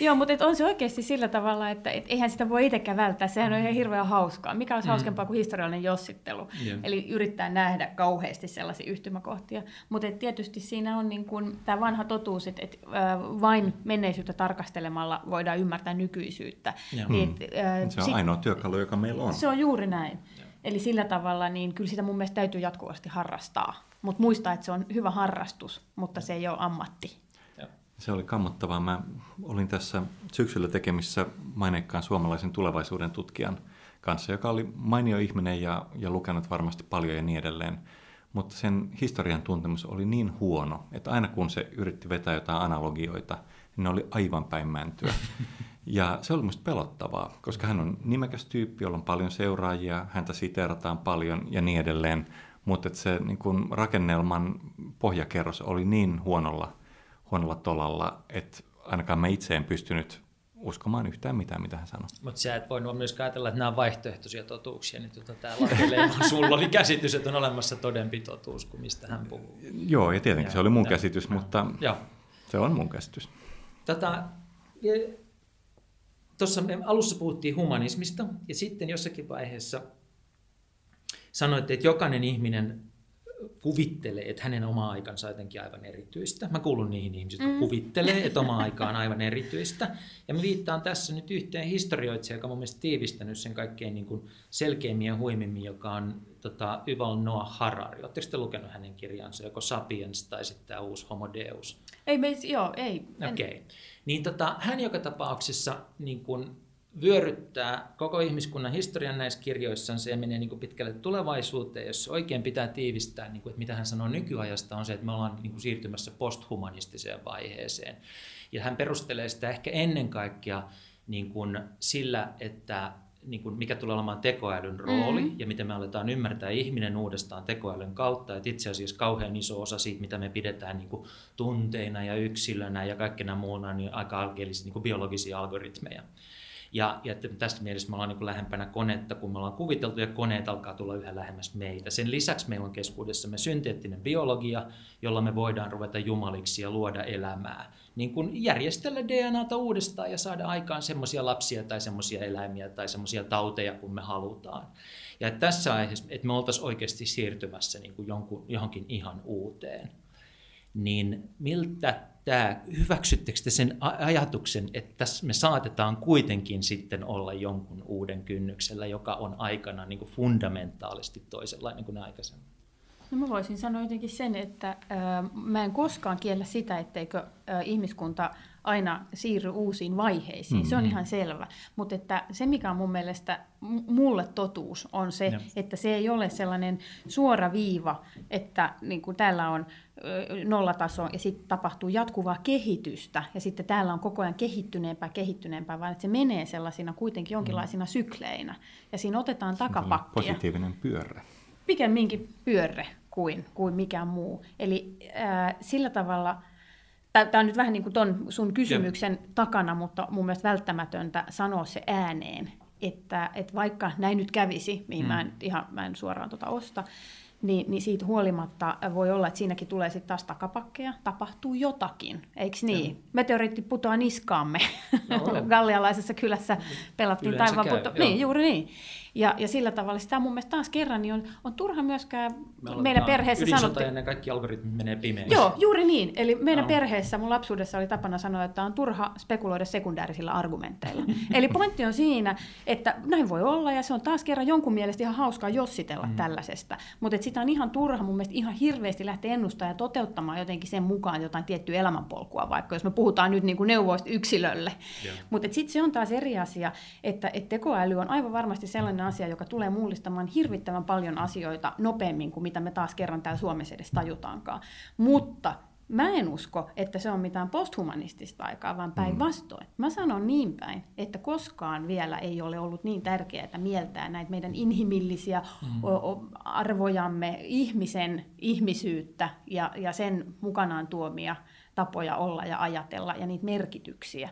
Joo, mutta et on se oikeasti sillä tavalla, että et eihän sitä voi itsekään välttää. Sehän on ihan hirveän hauskaa. Mikä olisi mm. hauskempaa kuin historiallinen jossittelu? Yeah. Eli yrittää nähdä kauheasti sellaisia yhtymäkohtia. Mutta tietysti siinä on niin kun, tämä vanha totuus, että et, äh, vain menneisyyttä tarkastelemalla voidaan ymmärtää nykyisyyttä. Yeah. Mm. Et, äh, se on si- ainoa työkalu, joka meillä on. Se on juuri näin. Yeah. Eli sillä tavalla niin kyllä sitä mun mielestä täytyy jatkuvasti harrastaa. Mutta muistaa, että se on hyvä harrastus, mutta se ei ole ammatti. Se oli kammottavaa. Mä olin tässä syksyllä tekemissä maineikkaan suomalaisen tulevaisuuden tutkijan kanssa, joka oli mainio ihminen ja, ja lukenut varmasti paljon ja niin edelleen. Mutta sen historian tuntemus oli niin huono, että aina kun se yritti vetää jotain analogioita, niin ne oli aivan päin mäntyä. [laughs] Ja se oli minusta pelottavaa, koska hän on nimekäs tyyppi, jolla on paljon seuraajia, häntä siteerataan paljon ja niin edelleen. Mutta se niin kun rakennelman pohjakerros oli niin huonolla huonolla tolalla, että ainakaan mä itse en pystynyt uskomaan yhtään mitään, mitä hän sanoi. Mutta sä et voinut myös ajatella, että nämä on vaihtoehtoisia totuuksia, niin tuota, tämä [laughs] sulla oli käsitys, että on olemassa todempi totuus kuin mistä hän puhuu. Joo, ja tietenkin ja, se oli mun ja, käsitys, ja, mutta ja. se on mun käsitys. Tätä, tuossa alussa puhuttiin humanismista, ja sitten jossakin vaiheessa sanoitte, että jokainen ihminen kuvittelee, että hänen oma aikansa on jotenkin aivan erityistä. Mä kuulun niihin ihmisiin, jotka mm. kuvittelee, että oma aika on aivan erityistä. Ja mä viittaan tässä nyt yhteen historioitsijaan, joka on mun tiivistänyt sen kaikkein niin kuin selkeimmin ja huimimmin, joka on tota, Yuval Noah Harari. Oletteko te lukenut hänen kirjansa, joko Sapiens tai sitten tämä uusi Homo Deus? Ei, me, joo, ei. Okei. Okay. Niin tota, hän joka tapauksessa niin kun vyöryttää koko ihmiskunnan historian näissä kirjoissaan, se menee niin kuin pitkälle tulevaisuuteen, jos oikein pitää tiivistää, niin kuin, että mitä hän sanoo nykyajasta, on se, että me ollaan niin kuin siirtymässä posthumanistiseen vaiheeseen. Ja hän perustelee sitä ehkä ennen kaikkea niin kuin sillä, että niin kuin mikä tulee olemaan tekoälyn rooli mm-hmm. ja miten me aletaan ymmärtää ihminen uudestaan tekoälyn kautta. Että itse asiassa kauhean iso osa siitä, mitä me pidetään niin kuin tunteina ja yksilönä ja kaikkena muuna, niin aika alkeellisia niin kuin biologisia algoritmeja. Ja, ja tästä mielessä me ollaan niin kuin lähempänä konetta, kun me ollaan kuviteltu, ja koneet alkaa tulla yhä lähemmäs meitä. Sen lisäksi meillä on keskuudessamme synteettinen biologia, jolla me voidaan ruveta jumaliksi ja luoda elämää. Niin kuin järjestellä DNAta uudestaan ja saada aikaan semmoisia lapsia tai semmoisia eläimiä tai semmoisia tauteja, kun me halutaan. Ja että tässä aiheessa, että me oltaisiin oikeasti siirtymässä niin kuin jonkun, johonkin ihan uuteen niin miltä tämä, hyväksyttekö te sen ajatuksen, että tässä me saatetaan kuitenkin sitten olla jonkun uuden kynnyksellä, joka on aikana niin kuin fundamentaalisti toisenlainen kuin aikaisemmin? No mä voisin sanoa jotenkin sen, että mä en koskaan kiellä sitä, etteikö ihmiskunta aina siirry uusiin vaiheisiin. Mm-hmm. Se on ihan selvä. Mutta että se, mikä on mun mielestä mulle totuus, on se, ja. että se ei ole sellainen suora viiva, että niin kuin täällä on nollataso ja sitten tapahtuu jatkuvaa kehitystä ja sitten täällä on koko ajan kehittyneempää, kehittyneempää, vaan että se menee sellaisina kuitenkin jonkinlaisina mm. sykleinä ja siinä otetaan takapakkia. Positiivinen pyörre. Pikemminkin pyörre kuin, kuin mikään muu. Eli äh, sillä tavalla, tämä on nyt vähän niin kuin ton sun kysymyksen ja. takana, mutta mun mielestä välttämätöntä sanoa se ääneen, että, että vaikka näin nyt kävisi, mihin mm. mä, en, ihan, mä en suoraan tuota osta, niin, niin siitä huolimatta voi olla, että siinäkin tulee sitten taas takapakkeja, tapahtuu jotakin, eikö niin? Ja. Meteoriitti putoaa niskaamme. No, [laughs] Gallialaisessa kylässä pelattiin taivaan puto... Niin, juuri niin. Ja, ja sillä tavalla sitä mun mielestä taas kerran niin on, on turha myöskään Me meidän perheessä sanoa... ja ne kaikki algoritmit menee pimeäksi. Joo, juuri niin. Eli meidän no. perheessä mun lapsuudessa oli tapana sanoa, että on turha spekuloida sekundäärisillä argumenteilla. Eli pointti on siinä, että näin voi olla ja se on taas kerran jonkun mielestä ihan hauskaa jossitella mm. tällaisesta. Mutta sitä on ihan turha mun mielestä ihan hirveästi lähteä ennustamaan ja toteuttamaan jotenkin sen mukaan jotain tiettyä elämänpolkua, vaikka jos me puhutaan nyt niin kuin neuvoista yksilölle. Mutta sitten se on taas eri asia, että, että tekoäly on aivan varmasti sellainen sellainen asia, joka tulee mullistamaan hirvittävän paljon asioita nopeammin kuin mitä me taas kerran täällä Suomessa edes tajutaankaan. Mutta Mä en usko, että se on mitään posthumanistista aikaa, vaan päinvastoin. Mä sanon niin päin, että koskaan vielä ei ole ollut niin tärkeää mieltää näitä meidän inhimillisiä mm. arvojamme, ihmisen ihmisyyttä ja, ja sen mukanaan tuomia tapoja olla ja ajatella ja niitä merkityksiä.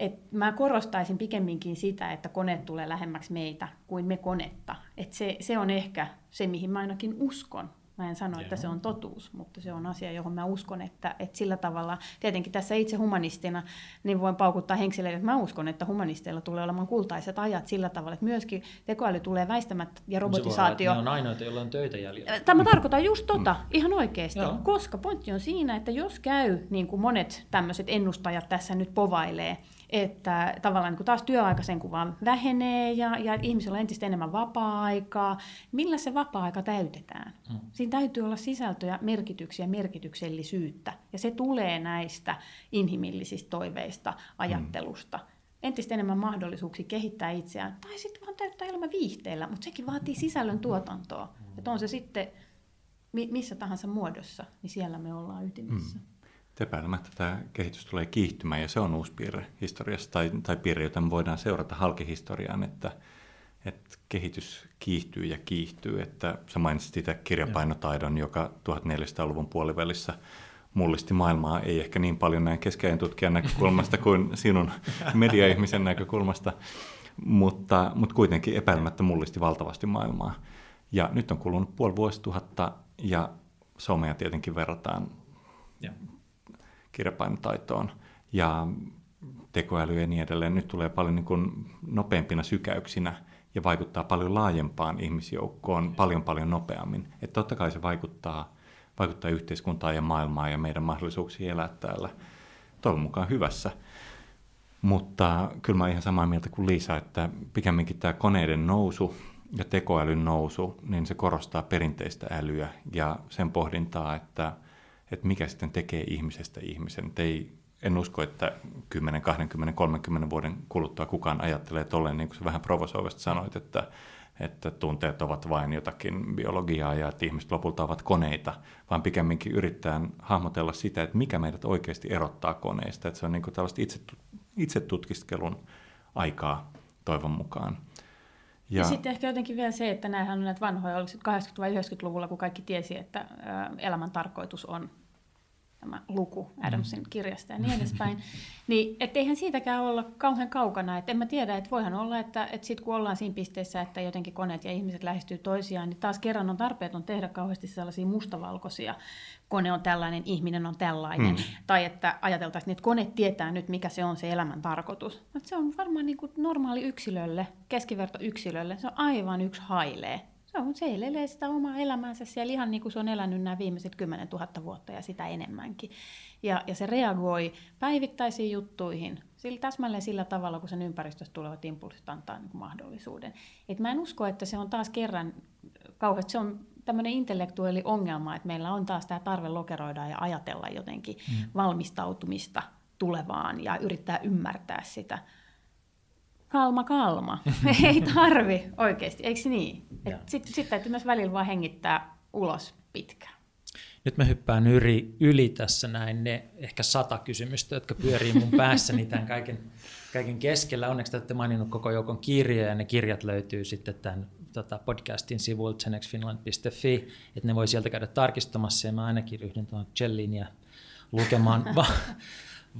Et mä korostaisin pikemminkin sitä, että kone tulee lähemmäksi meitä kuin me konetta. Et se, se on ehkä se, mihin mä ainakin uskon. Mä en sano, että Joo. se on totuus, mutta se on asia, johon mä uskon, että, että sillä tavalla, tietenkin tässä itse humanistina, niin voin paukuttaa henkselle, että mä uskon, että humanisteilla tulee olemaan kultaiset ajat sillä tavalla, että myöskin tekoäly tulee väistämättä ja Se voi olla, että robotisaatio. Ne on ainoita, joilla on töitä jäljellä. Tämä tarkoittaa just tota, ihan oikeasti, Joo. koska pointti on siinä, että jos käy, niin kuin monet tämmöiset ennustajat tässä nyt povailee, että tavallaan niin kuin taas työaika sen kuvaan vähenee ja, ja ihmisillä on entistä enemmän vapaa-aikaa, millä se vapaa-aika täytetään? Mm. Siinä täytyy olla sisältöjä, merkityksiä, merkityksellisyyttä, ja se tulee näistä inhimillisistä toiveista, ajattelusta. Entistä enemmän mahdollisuuksia kehittää itseään, tai sitten vaan täyttää elämä viihteellä, mutta sekin vaatii sisällön tuotantoa. Että on se sitten mi- missä tahansa muodossa, niin siellä me ollaan ytimessä. Mm. Epäilemättä tämä kehitys tulee kiihtymään ja se on uusi piirre historiassa tai, tai piirre, jota me voidaan seurata halkihistoriaan, että, että kehitys kiihtyy ja kiihtyy. Että sä mainitsit sitä kirjapainotaidon, joka 1400-luvun puolivälissä mullisti maailmaa, ei ehkä niin paljon näin keskeinen tutkijan näkökulmasta [laughs] kuin sinun mediaihmisen näkökulmasta, mutta, mutta kuitenkin epäilemättä mullisti valtavasti maailmaa. Ja nyt on kulunut puoli vuosituhatta ja somea tietenkin verrataan Joo. Kirjapainotaitoon ja tekoäly ja niin edelleen. Nyt tulee paljon niin kuin nopeampina sykäyksinä ja vaikuttaa paljon laajempaan ihmisjoukkoon paljon paljon nopeammin. Että totta kai se vaikuttaa, vaikuttaa yhteiskuntaan ja maailmaan ja meidän mahdollisuuksiin elää täällä toivon mukaan hyvässä. Mutta kyllä mä ihan samaa mieltä kuin Liisa, että pikemminkin tämä koneiden nousu ja tekoälyn nousu, niin se korostaa perinteistä älyä ja sen pohdintaa, että, että mikä sitten tekee ihmisestä ihmisen. Ei, en usko, että 10, 20, 30 vuoden kuluttua kukaan ajattelee tolleen, niin kuin sä vähän provosoivasti sanoit, että, että tunteet ovat vain jotakin biologiaa ja että ihmiset lopulta ovat koneita, vaan pikemminkin yrittää hahmotella sitä, että mikä meidät oikeasti erottaa koneista. Että se on niin kuin tällaista itse, itsetutkiskelun aikaa toivon mukaan. Ja, ja sitten ehkä jotenkin vielä se, että näinhän on näitä vanhoja, oliko se 80- vai 90-luvulla, kun kaikki tiesi, että elämän tarkoitus on tämä luku Adamsin kirjasta ja niin edespäin, [laughs] niin eihän siitäkään olla kauhean kaukana. Et en mä tiedä, että voihan olla, että, että sitten kun ollaan siinä pisteessä, että jotenkin koneet ja ihmiset lähestyy toisiaan, niin taas kerran on tarpeeton tehdä kauheasti sellaisia mustavalkoisia. Kone on tällainen, ihminen on tällainen. Hmm. Tai että ajateltaisiin, että kone tietää nyt, mikä se on se elämän tarkoitus. Se on varmaan niin kuin normaali yksilölle, keskiverto yksilölle, se on aivan yksi hailee. On, se elelee sitä omaa elämäänsä siellä ihan niin kuin se on elänyt nämä viimeiset 10 000 vuotta ja sitä enemmänkin. Ja, ja se reagoi päivittäisiin juttuihin sillä, täsmälleen sillä tavalla, kun sen ympäristöstä tulevat impulssit antaa niin kuin mahdollisuuden. Et mä en usko, että se on taas kerran kauheasti, se on tämmöinen intellektuelli ongelma, että meillä on taas tämä tarve lokeroida ja ajatella jotenkin mm. valmistautumista tulevaan ja yrittää ymmärtää sitä. Kalma, kalma. [laughs] Ei tarvi oikeasti, eikö niin? Sitten sit täytyy myös välillä vaan hengittää ulos pitkään. Nyt mä hyppään yli, yli tässä näin ne ehkä sata kysymystä, jotka pyörii mun päässäni tämän kaiken, kaiken keskellä. Onneksi te olette maininnut koko joukon kirjoja ja ne kirjat löytyy sitten tämän tota, podcastin sivuilta genexfinland.fi, että ne voi sieltä käydä tarkistamassa ja mä ainakin ryhdyn tuohon Jellin ja lukemaan [laughs] va-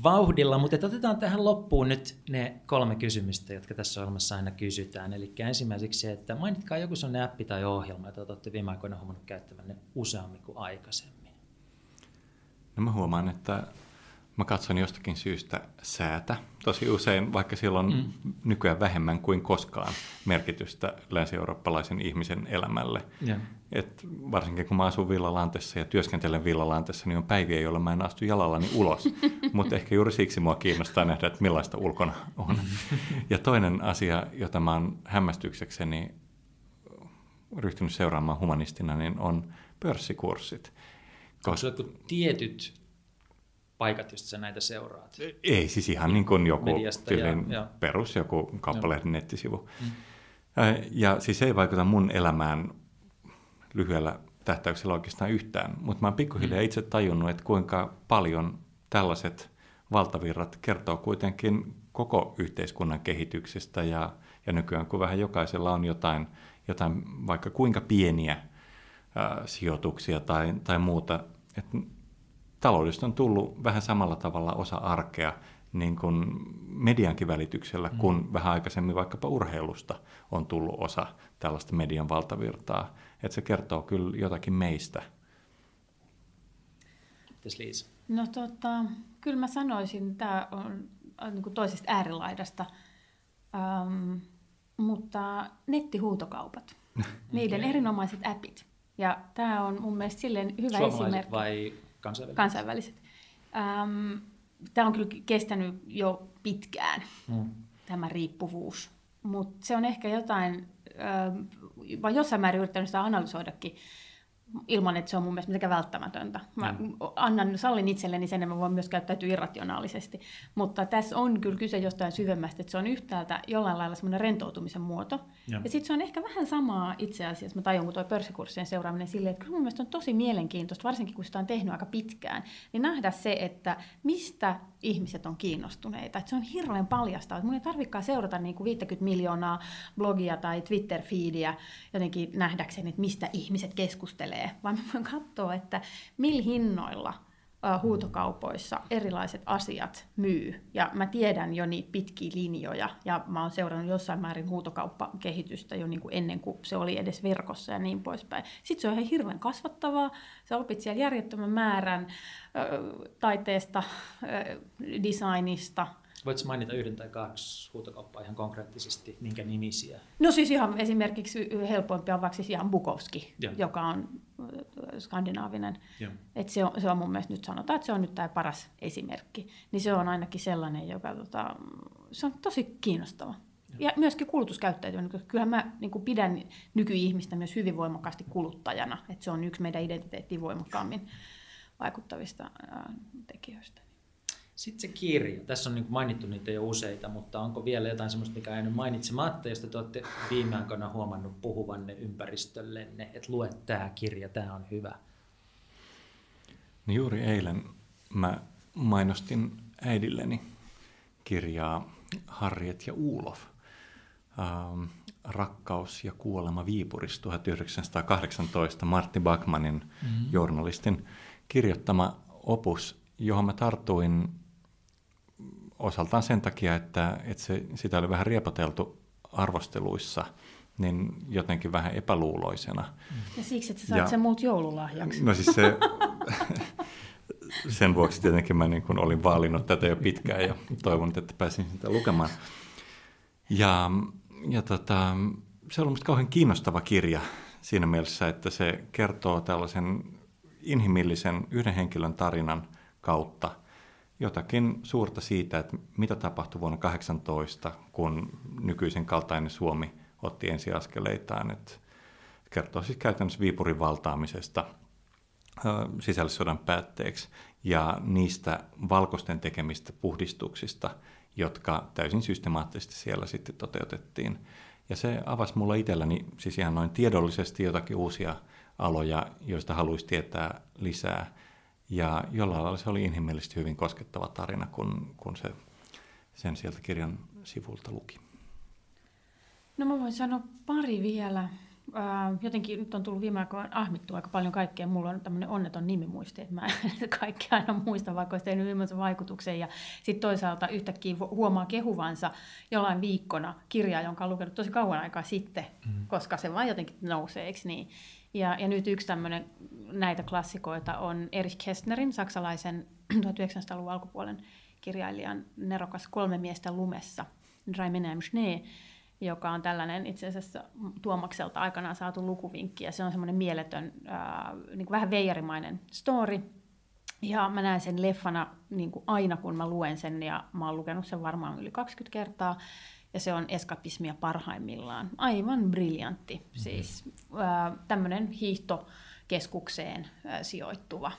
vauhdilla, mutta otetaan tähän loppuun nyt ne kolme kysymystä, jotka tässä ohjelmassa aina kysytään. Eli ensimmäiseksi se, että mainitkaa joku sellainen appi tai ohjelma, jota olette viime aikoina huomannut käyttävänne useammin kuin aikaisemmin. No mä huomaan, että mä katson jostakin syystä säätä tosi usein, vaikka sillä on mm. nykyään vähemmän kuin koskaan merkitystä länsi-eurooppalaisen ihmisen elämälle. Yeah. Et varsinkin kun mä asun Villalantessa ja työskentelen Villalantessa, niin on päiviä, joilla mä en astu jalallani ulos. [laughs] Mutta ehkä juuri siksi mua kiinnostaa nähdä, että millaista ulkona on. ja toinen asia, jota mä oon hämmästyksekseni ryhtynyt seuraamaan humanistina, niin on pörssikurssit. Koska tietyt paikat, joista sä näitä seuraat? Ei, siis ihan niin kuin joku ja, perus, joku kauppalehden nettisivu. Mm. Ja siis ei vaikuta mun elämään lyhyellä tähtäyksellä oikeastaan yhtään, mutta mä oon pikkuhiljaa mm. itse tajunnut, että kuinka paljon tällaiset valtavirrat kertoo kuitenkin koko yhteiskunnan kehityksestä ja, ja nykyään kun vähän jokaisella on jotain, jotain vaikka kuinka pieniä ää, sijoituksia tai, tai muuta, että taloudesta on tullut vähän samalla tavalla osa arkea niin kuin mediankin välityksellä, kun mm. vähän aikaisemmin vaikkapa urheilusta on tullut osa tällaista median valtavirtaa. Että se kertoo kyllä jotakin meistä. Liisa? No tota, kyllä mä sanoisin, tämä on niin kuin toisesta äärilaidasta, ähm, mutta nettihuutokaupat, [laughs] niiden erinomaiset appit. Ja tämä on mun mielestä silleen hyvä esimerkki. vai kansainväliset? Kansainväliset. Ähm, tämä on kyllä kestänyt jo pitkään, mm. tämä riippuvuus. Mutta se on ehkä jotain, äh, vai jossain määrin yrittänyt sitä analysoidakin, ilman, että se on mun mielestä mitenkään välttämätöntä. Mä mm. annan, sallin itselleni sen, että mä voin myös käyttäytyä irrationaalisesti. Mutta tässä on kyllä kyse jostain syvemmästä, että se on yhtäältä jollain lailla semmoinen rentoutumisen muoto. Ja, ja sitten se on ehkä vähän samaa itse asiassa, mä tajun, kun tuo pörssikurssien seuraaminen silleen, että kyllä mun mielestä on tosi mielenkiintoista, varsinkin kun sitä on tehnyt aika pitkään, niin nähdä se, että mistä ihmiset on kiinnostuneita. Että se on hirveän paljasta. Että mun ei tarvikaan seurata niin kuin 50 miljoonaa blogia tai Twitter-feediä jotenkin nähdäkseni, että mistä ihmiset keskustelee, vaan mä voin katsoa, että millä hinnoilla huutokaupoissa erilaiset asiat myy. Ja mä tiedän jo niitä pitkiä linjoja, ja mä oon seurannut jossain määrin huutokauppakehitystä jo niin kuin ennen kuin se oli edes verkossa ja niin poispäin. Sitten se on ihan hirveän kasvattavaa. Sä opit siellä järjettömän määrän taiteesta, designista, Voitko mainita yhden tai kaksi huutokauppaa ihan konkreettisesti, minkä nimisiä? No siis ihan esimerkiksi helpoimpia on vaikka siis ihan Bukowski, Joo. joka on skandinaavinen. Et se, on, se on mun mielestä nyt sanotaan, että se on nyt tämä paras esimerkki. Niin se on ainakin sellainen, joka tota, se on tosi kiinnostava. Ja myöskin kulutuskäyttäytyminen, koska kyllähän mä niin kuin pidän nykyihmistä myös hyvin voimakkaasti kuluttajana, että se on yksi meidän identiteettiin voimakkaammin vaikuttavista ää, tekijöistä. Sitten se kirja. Tässä on niin mainittu niitä jo useita, mutta onko vielä jotain sellaista, mikä ei nyt mainitsematta, josta te olette viime aikoina huomannut puhuvanne ympäristöllenne, että lue tämä kirja, tämä on hyvä? No juuri eilen mä mainostin äidilleni kirjaa Harriet ja Uulof. Ähm, Rakkaus ja kuolema Viipurissa 1918 Martti Backmanin mm-hmm. journalistin kirjoittama opus, johon mä tartuin osaltaan sen takia, että, että se, sitä oli vähän riepoteltu arvosteluissa, niin jotenkin vähän epäluuloisena. Ja siksi, että sä saat ja, sen muut joululahjaksi. No siis se, [laughs] sen vuoksi tietenkin mä niin kuin olin vaalinut tätä jo pitkään ja toivon, että pääsin sitä lukemaan. Ja, ja tota, se on ollut kauhean kiinnostava kirja siinä mielessä, että se kertoo tällaisen inhimillisen yhden henkilön tarinan kautta – jotakin suurta siitä, että mitä tapahtui vuonna 18, kun nykyisen kaltainen Suomi otti ensiaskeleitaan. Että kertoo siis käytännössä Viipurin valtaamisesta sisällissodan päätteeksi ja niistä valkoisten tekemistä puhdistuksista, jotka täysin systemaattisesti siellä sitten toteutettiin. Ja se avasi mulla itselläni siis ihan noin tiedollisesti jotakin uusia aloja, joista haluaisi tietää lisää. Ja jollain lailla se oli inhimillisesti hyvin koskettava tarina, kun, kun se sen sieltä kirjan sivulta luki. No mä voin sanoa pari vielä. jotenkin nyt on tullut viime aikoina ahmittua aika paljon kaikkea. Mulla on tämmöinen onneton nimimuisti, että mä en [laughs] kaikki aina muista, vaikka olisi tehnyt millaisen vaikutuksen. Ja sitten toisaalta yhtäkkiä huomaa kehuvansa jollain viikkona kirjaa, jonka on lukenut tosi kauan aikaa sitten, mm. koska se vaan jotenkin nousee, eikö niin? Ja, ja nyt yksi tämmöinen näitä klassikoita on Erich Kästnerin, saksalaisen [clears throat] 1900-luvun alkupuolen kirjailijan nerokas Kolme miestä lumessa, Drei Schnee, joka on tällainen itse asiassa Tuomakselta aikanaan saatu lukuvinkki, ja se on semmoinen mieletön, äh, niin kuin vähän veijarimainen story, ja mä näen sen leffana niin kuin aina, kun mä luen sen, ja mä oon lukenut sen varmaan yli 20 kertaa, ja se on eskapismia parhaimmillaan. Aivan briljantti. Mm-hmm. Siis äh, tämmöinen hiihtokeskukseen äh, sijoittuva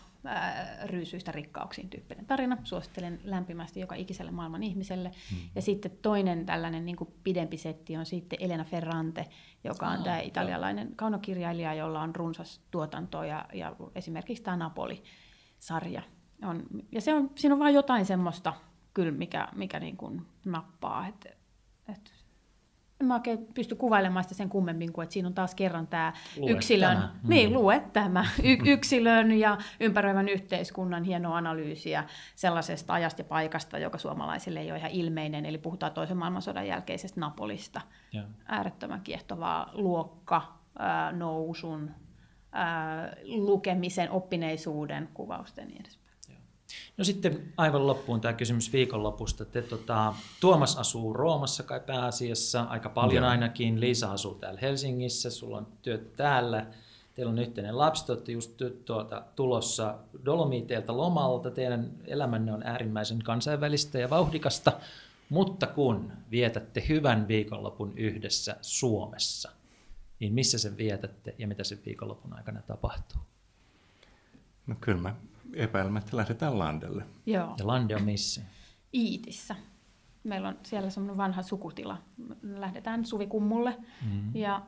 ryysyistä rikkauksiin tyyppinen tarina. Suosittelen lämpimästi joka ikiselle maailman ihmiselle. Mm. Ja sitten toinen tällainen niin kuin pidempi setti on sitten Elena Ferrante, joka on oh, tämä italialainen jo. kaunokirjailija, jolla on runsas tuotanto ja, ja esimerkiksi tämä Napoli-sarja. On, ja se on, siinä on vain jotain semmoista kyllä, mikä, mikä niin kuin nappaa. Että et, en mä oikein pysty kuvailemaan sitä sen kummemmin kuin, että siinä on taas kerran tämä lue yksilön, tämä. Mm. niin lue tämä, y- yksilön ja ympäröivän yhteiskunnan hieno analyysiä sellaisesta ajasta ja paikasta, joka suomalaisille ei ole ihan ilmeinen, eli puhutaan toisen maailmansodan jälkeisestä Napolista. Ja. Äärettömän kiehtovaa luokka, ää, nousun, ää, lukemisen, oppineisuuden kuvausten ja niin edespäin. No sitten aivan loppuun tämä kysymys viikonlopusta. Te, tota, Tuomas asuu Roomassa kai pääasiassa, aika paljon Joo. ainakin. Liisa asuu täällä Helsingissä, sulla on työt täällä. Teillä on yhteinen lapsi, te olette just tuota, tulossa Dolomiteilta lomalta. Teidän elämänne on äärimmäisen kansainvälistä ja vauhdikasta. Mutta kun vietätte hyvän viikonlopun yhdessä Suomessa, niin missä sen vietätte ja mitä sen viikonlopun aikana tapahtuu? No kyllä mä epäilemättä lähdetään Landelle. Joo. Ja Lande on missä? Iitissä. Meillä on siellä semmoinen vanha sukutila. Lähdetään suvikummulle mm-hmm. ja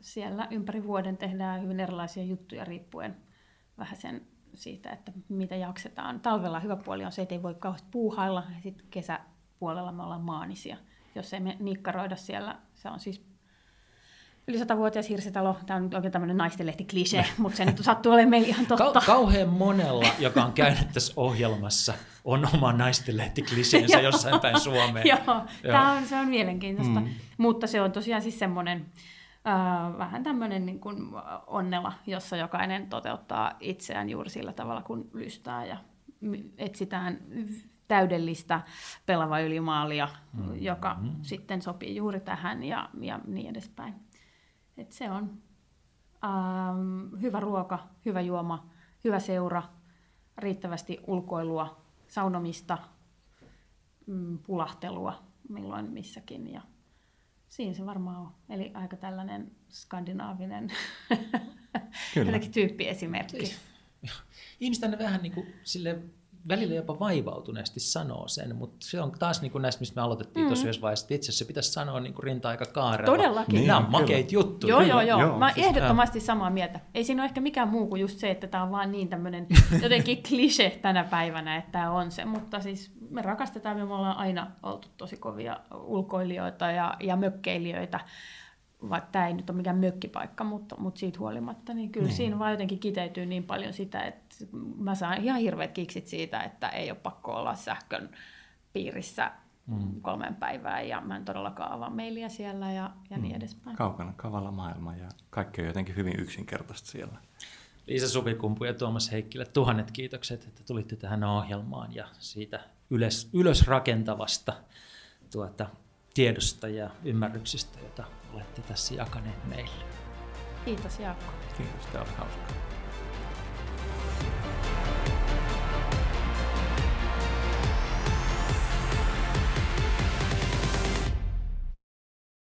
siellä ympäri vuoden tehdään hyvin erilaisia juttuja riippuen vähän sen siitä, että mitä jaksetaan. Talvella hyvä puoli on se, että ei voi kauheasti puuhailla. Sitten kesäpuolella me ollaan maanisia, jos ei me nikkaroida siellä. Se on siis yli satavuotias hirsitalo. Tämä on oikein tämmöinen naistenlehti klise, [laughs] mutta se nyt sattuu olemaan meillä ihan totta. Ka- kauhean [laughs] monella, joka on käynyt tässä ohjelmassa, on oma naistenlehti kliseensä [laughs] jossain päin Suomeen. Joo. Tämä on, se on mielenkiintoista. Mm. Mutta se on tosiaan siis semmoinen äh, vähän tämmöinen niin kuin onnela, jossa jokainen toteuttaa itseään juuri sillä tavalla, kun lystää ja etsitään täydellistä pelava ylimaalia, mm. joka mm. sitten sopii juuri tähän ja, ja niin edespäin. Et se on ähm, hyvä ruoka, hyvä juoma, hyvä seura, riittävästi ulkoilua, saunomista, mm, pulahtelua milloin missäkin. Ja siinä se varmaan on. Eli aika tällainen skandinaavinen [laughs] tyyppiesimerkki. Ihmiset aina vähän niin kuin sille välillä jopa vaivautuneesti sanoo sen, mutta se on taas niin kuin näistä, mistä me aloitettiin mm. tuossa yhdessä vaiheessa, että itse asiassa se pitäisi sanoa niin kuin rinta-aika kaarella. Todellakin. Niin, Nämä on makeit juttuja. Joo, joo, joo. joo. Mä siis, ehdottomasti samaa mieltä. Ei siinä ole ehkä mikään muu kuin just se, että tämä on vaan niin tämmöinen [laughs] jotenkin klise tänä päivänä, että tämä on se. Mutta siis me rakastetaan, me ollaan aina oltu tosi kovia ulkoilijoita ja, ja mökkeilijöitä vaikka tämä ei nyt ole mikään mökkipaikka, mutta, mutta siitä huolimatta, niin kyllä niin. siinä vaan jotenkin kiteytyy niin paljon sitä, että mä saan ihan hirveät kiksit siitä, että ei ole pakko olla sähkön piirissä mm. kolmen päivää ja mä en todellakaan avaa mailia siellä ja, ja mm. niin edespäin. Kaukana kavalla maailma ja kaikki on jotenkin hyvin yksinkertaista siellä. Liisa Suvikumpu ja Tuomas Heikkilä, tuhannet kiitokset, että tulitte tähän ohjelmaan ja siitä ylös, ylös rakentavasta tuota, tiedosta ja ymmärryksistä, jota olette tässä jakaneet meille. Kiitos Jaakko. Kiitos, tämä oli hauskaa.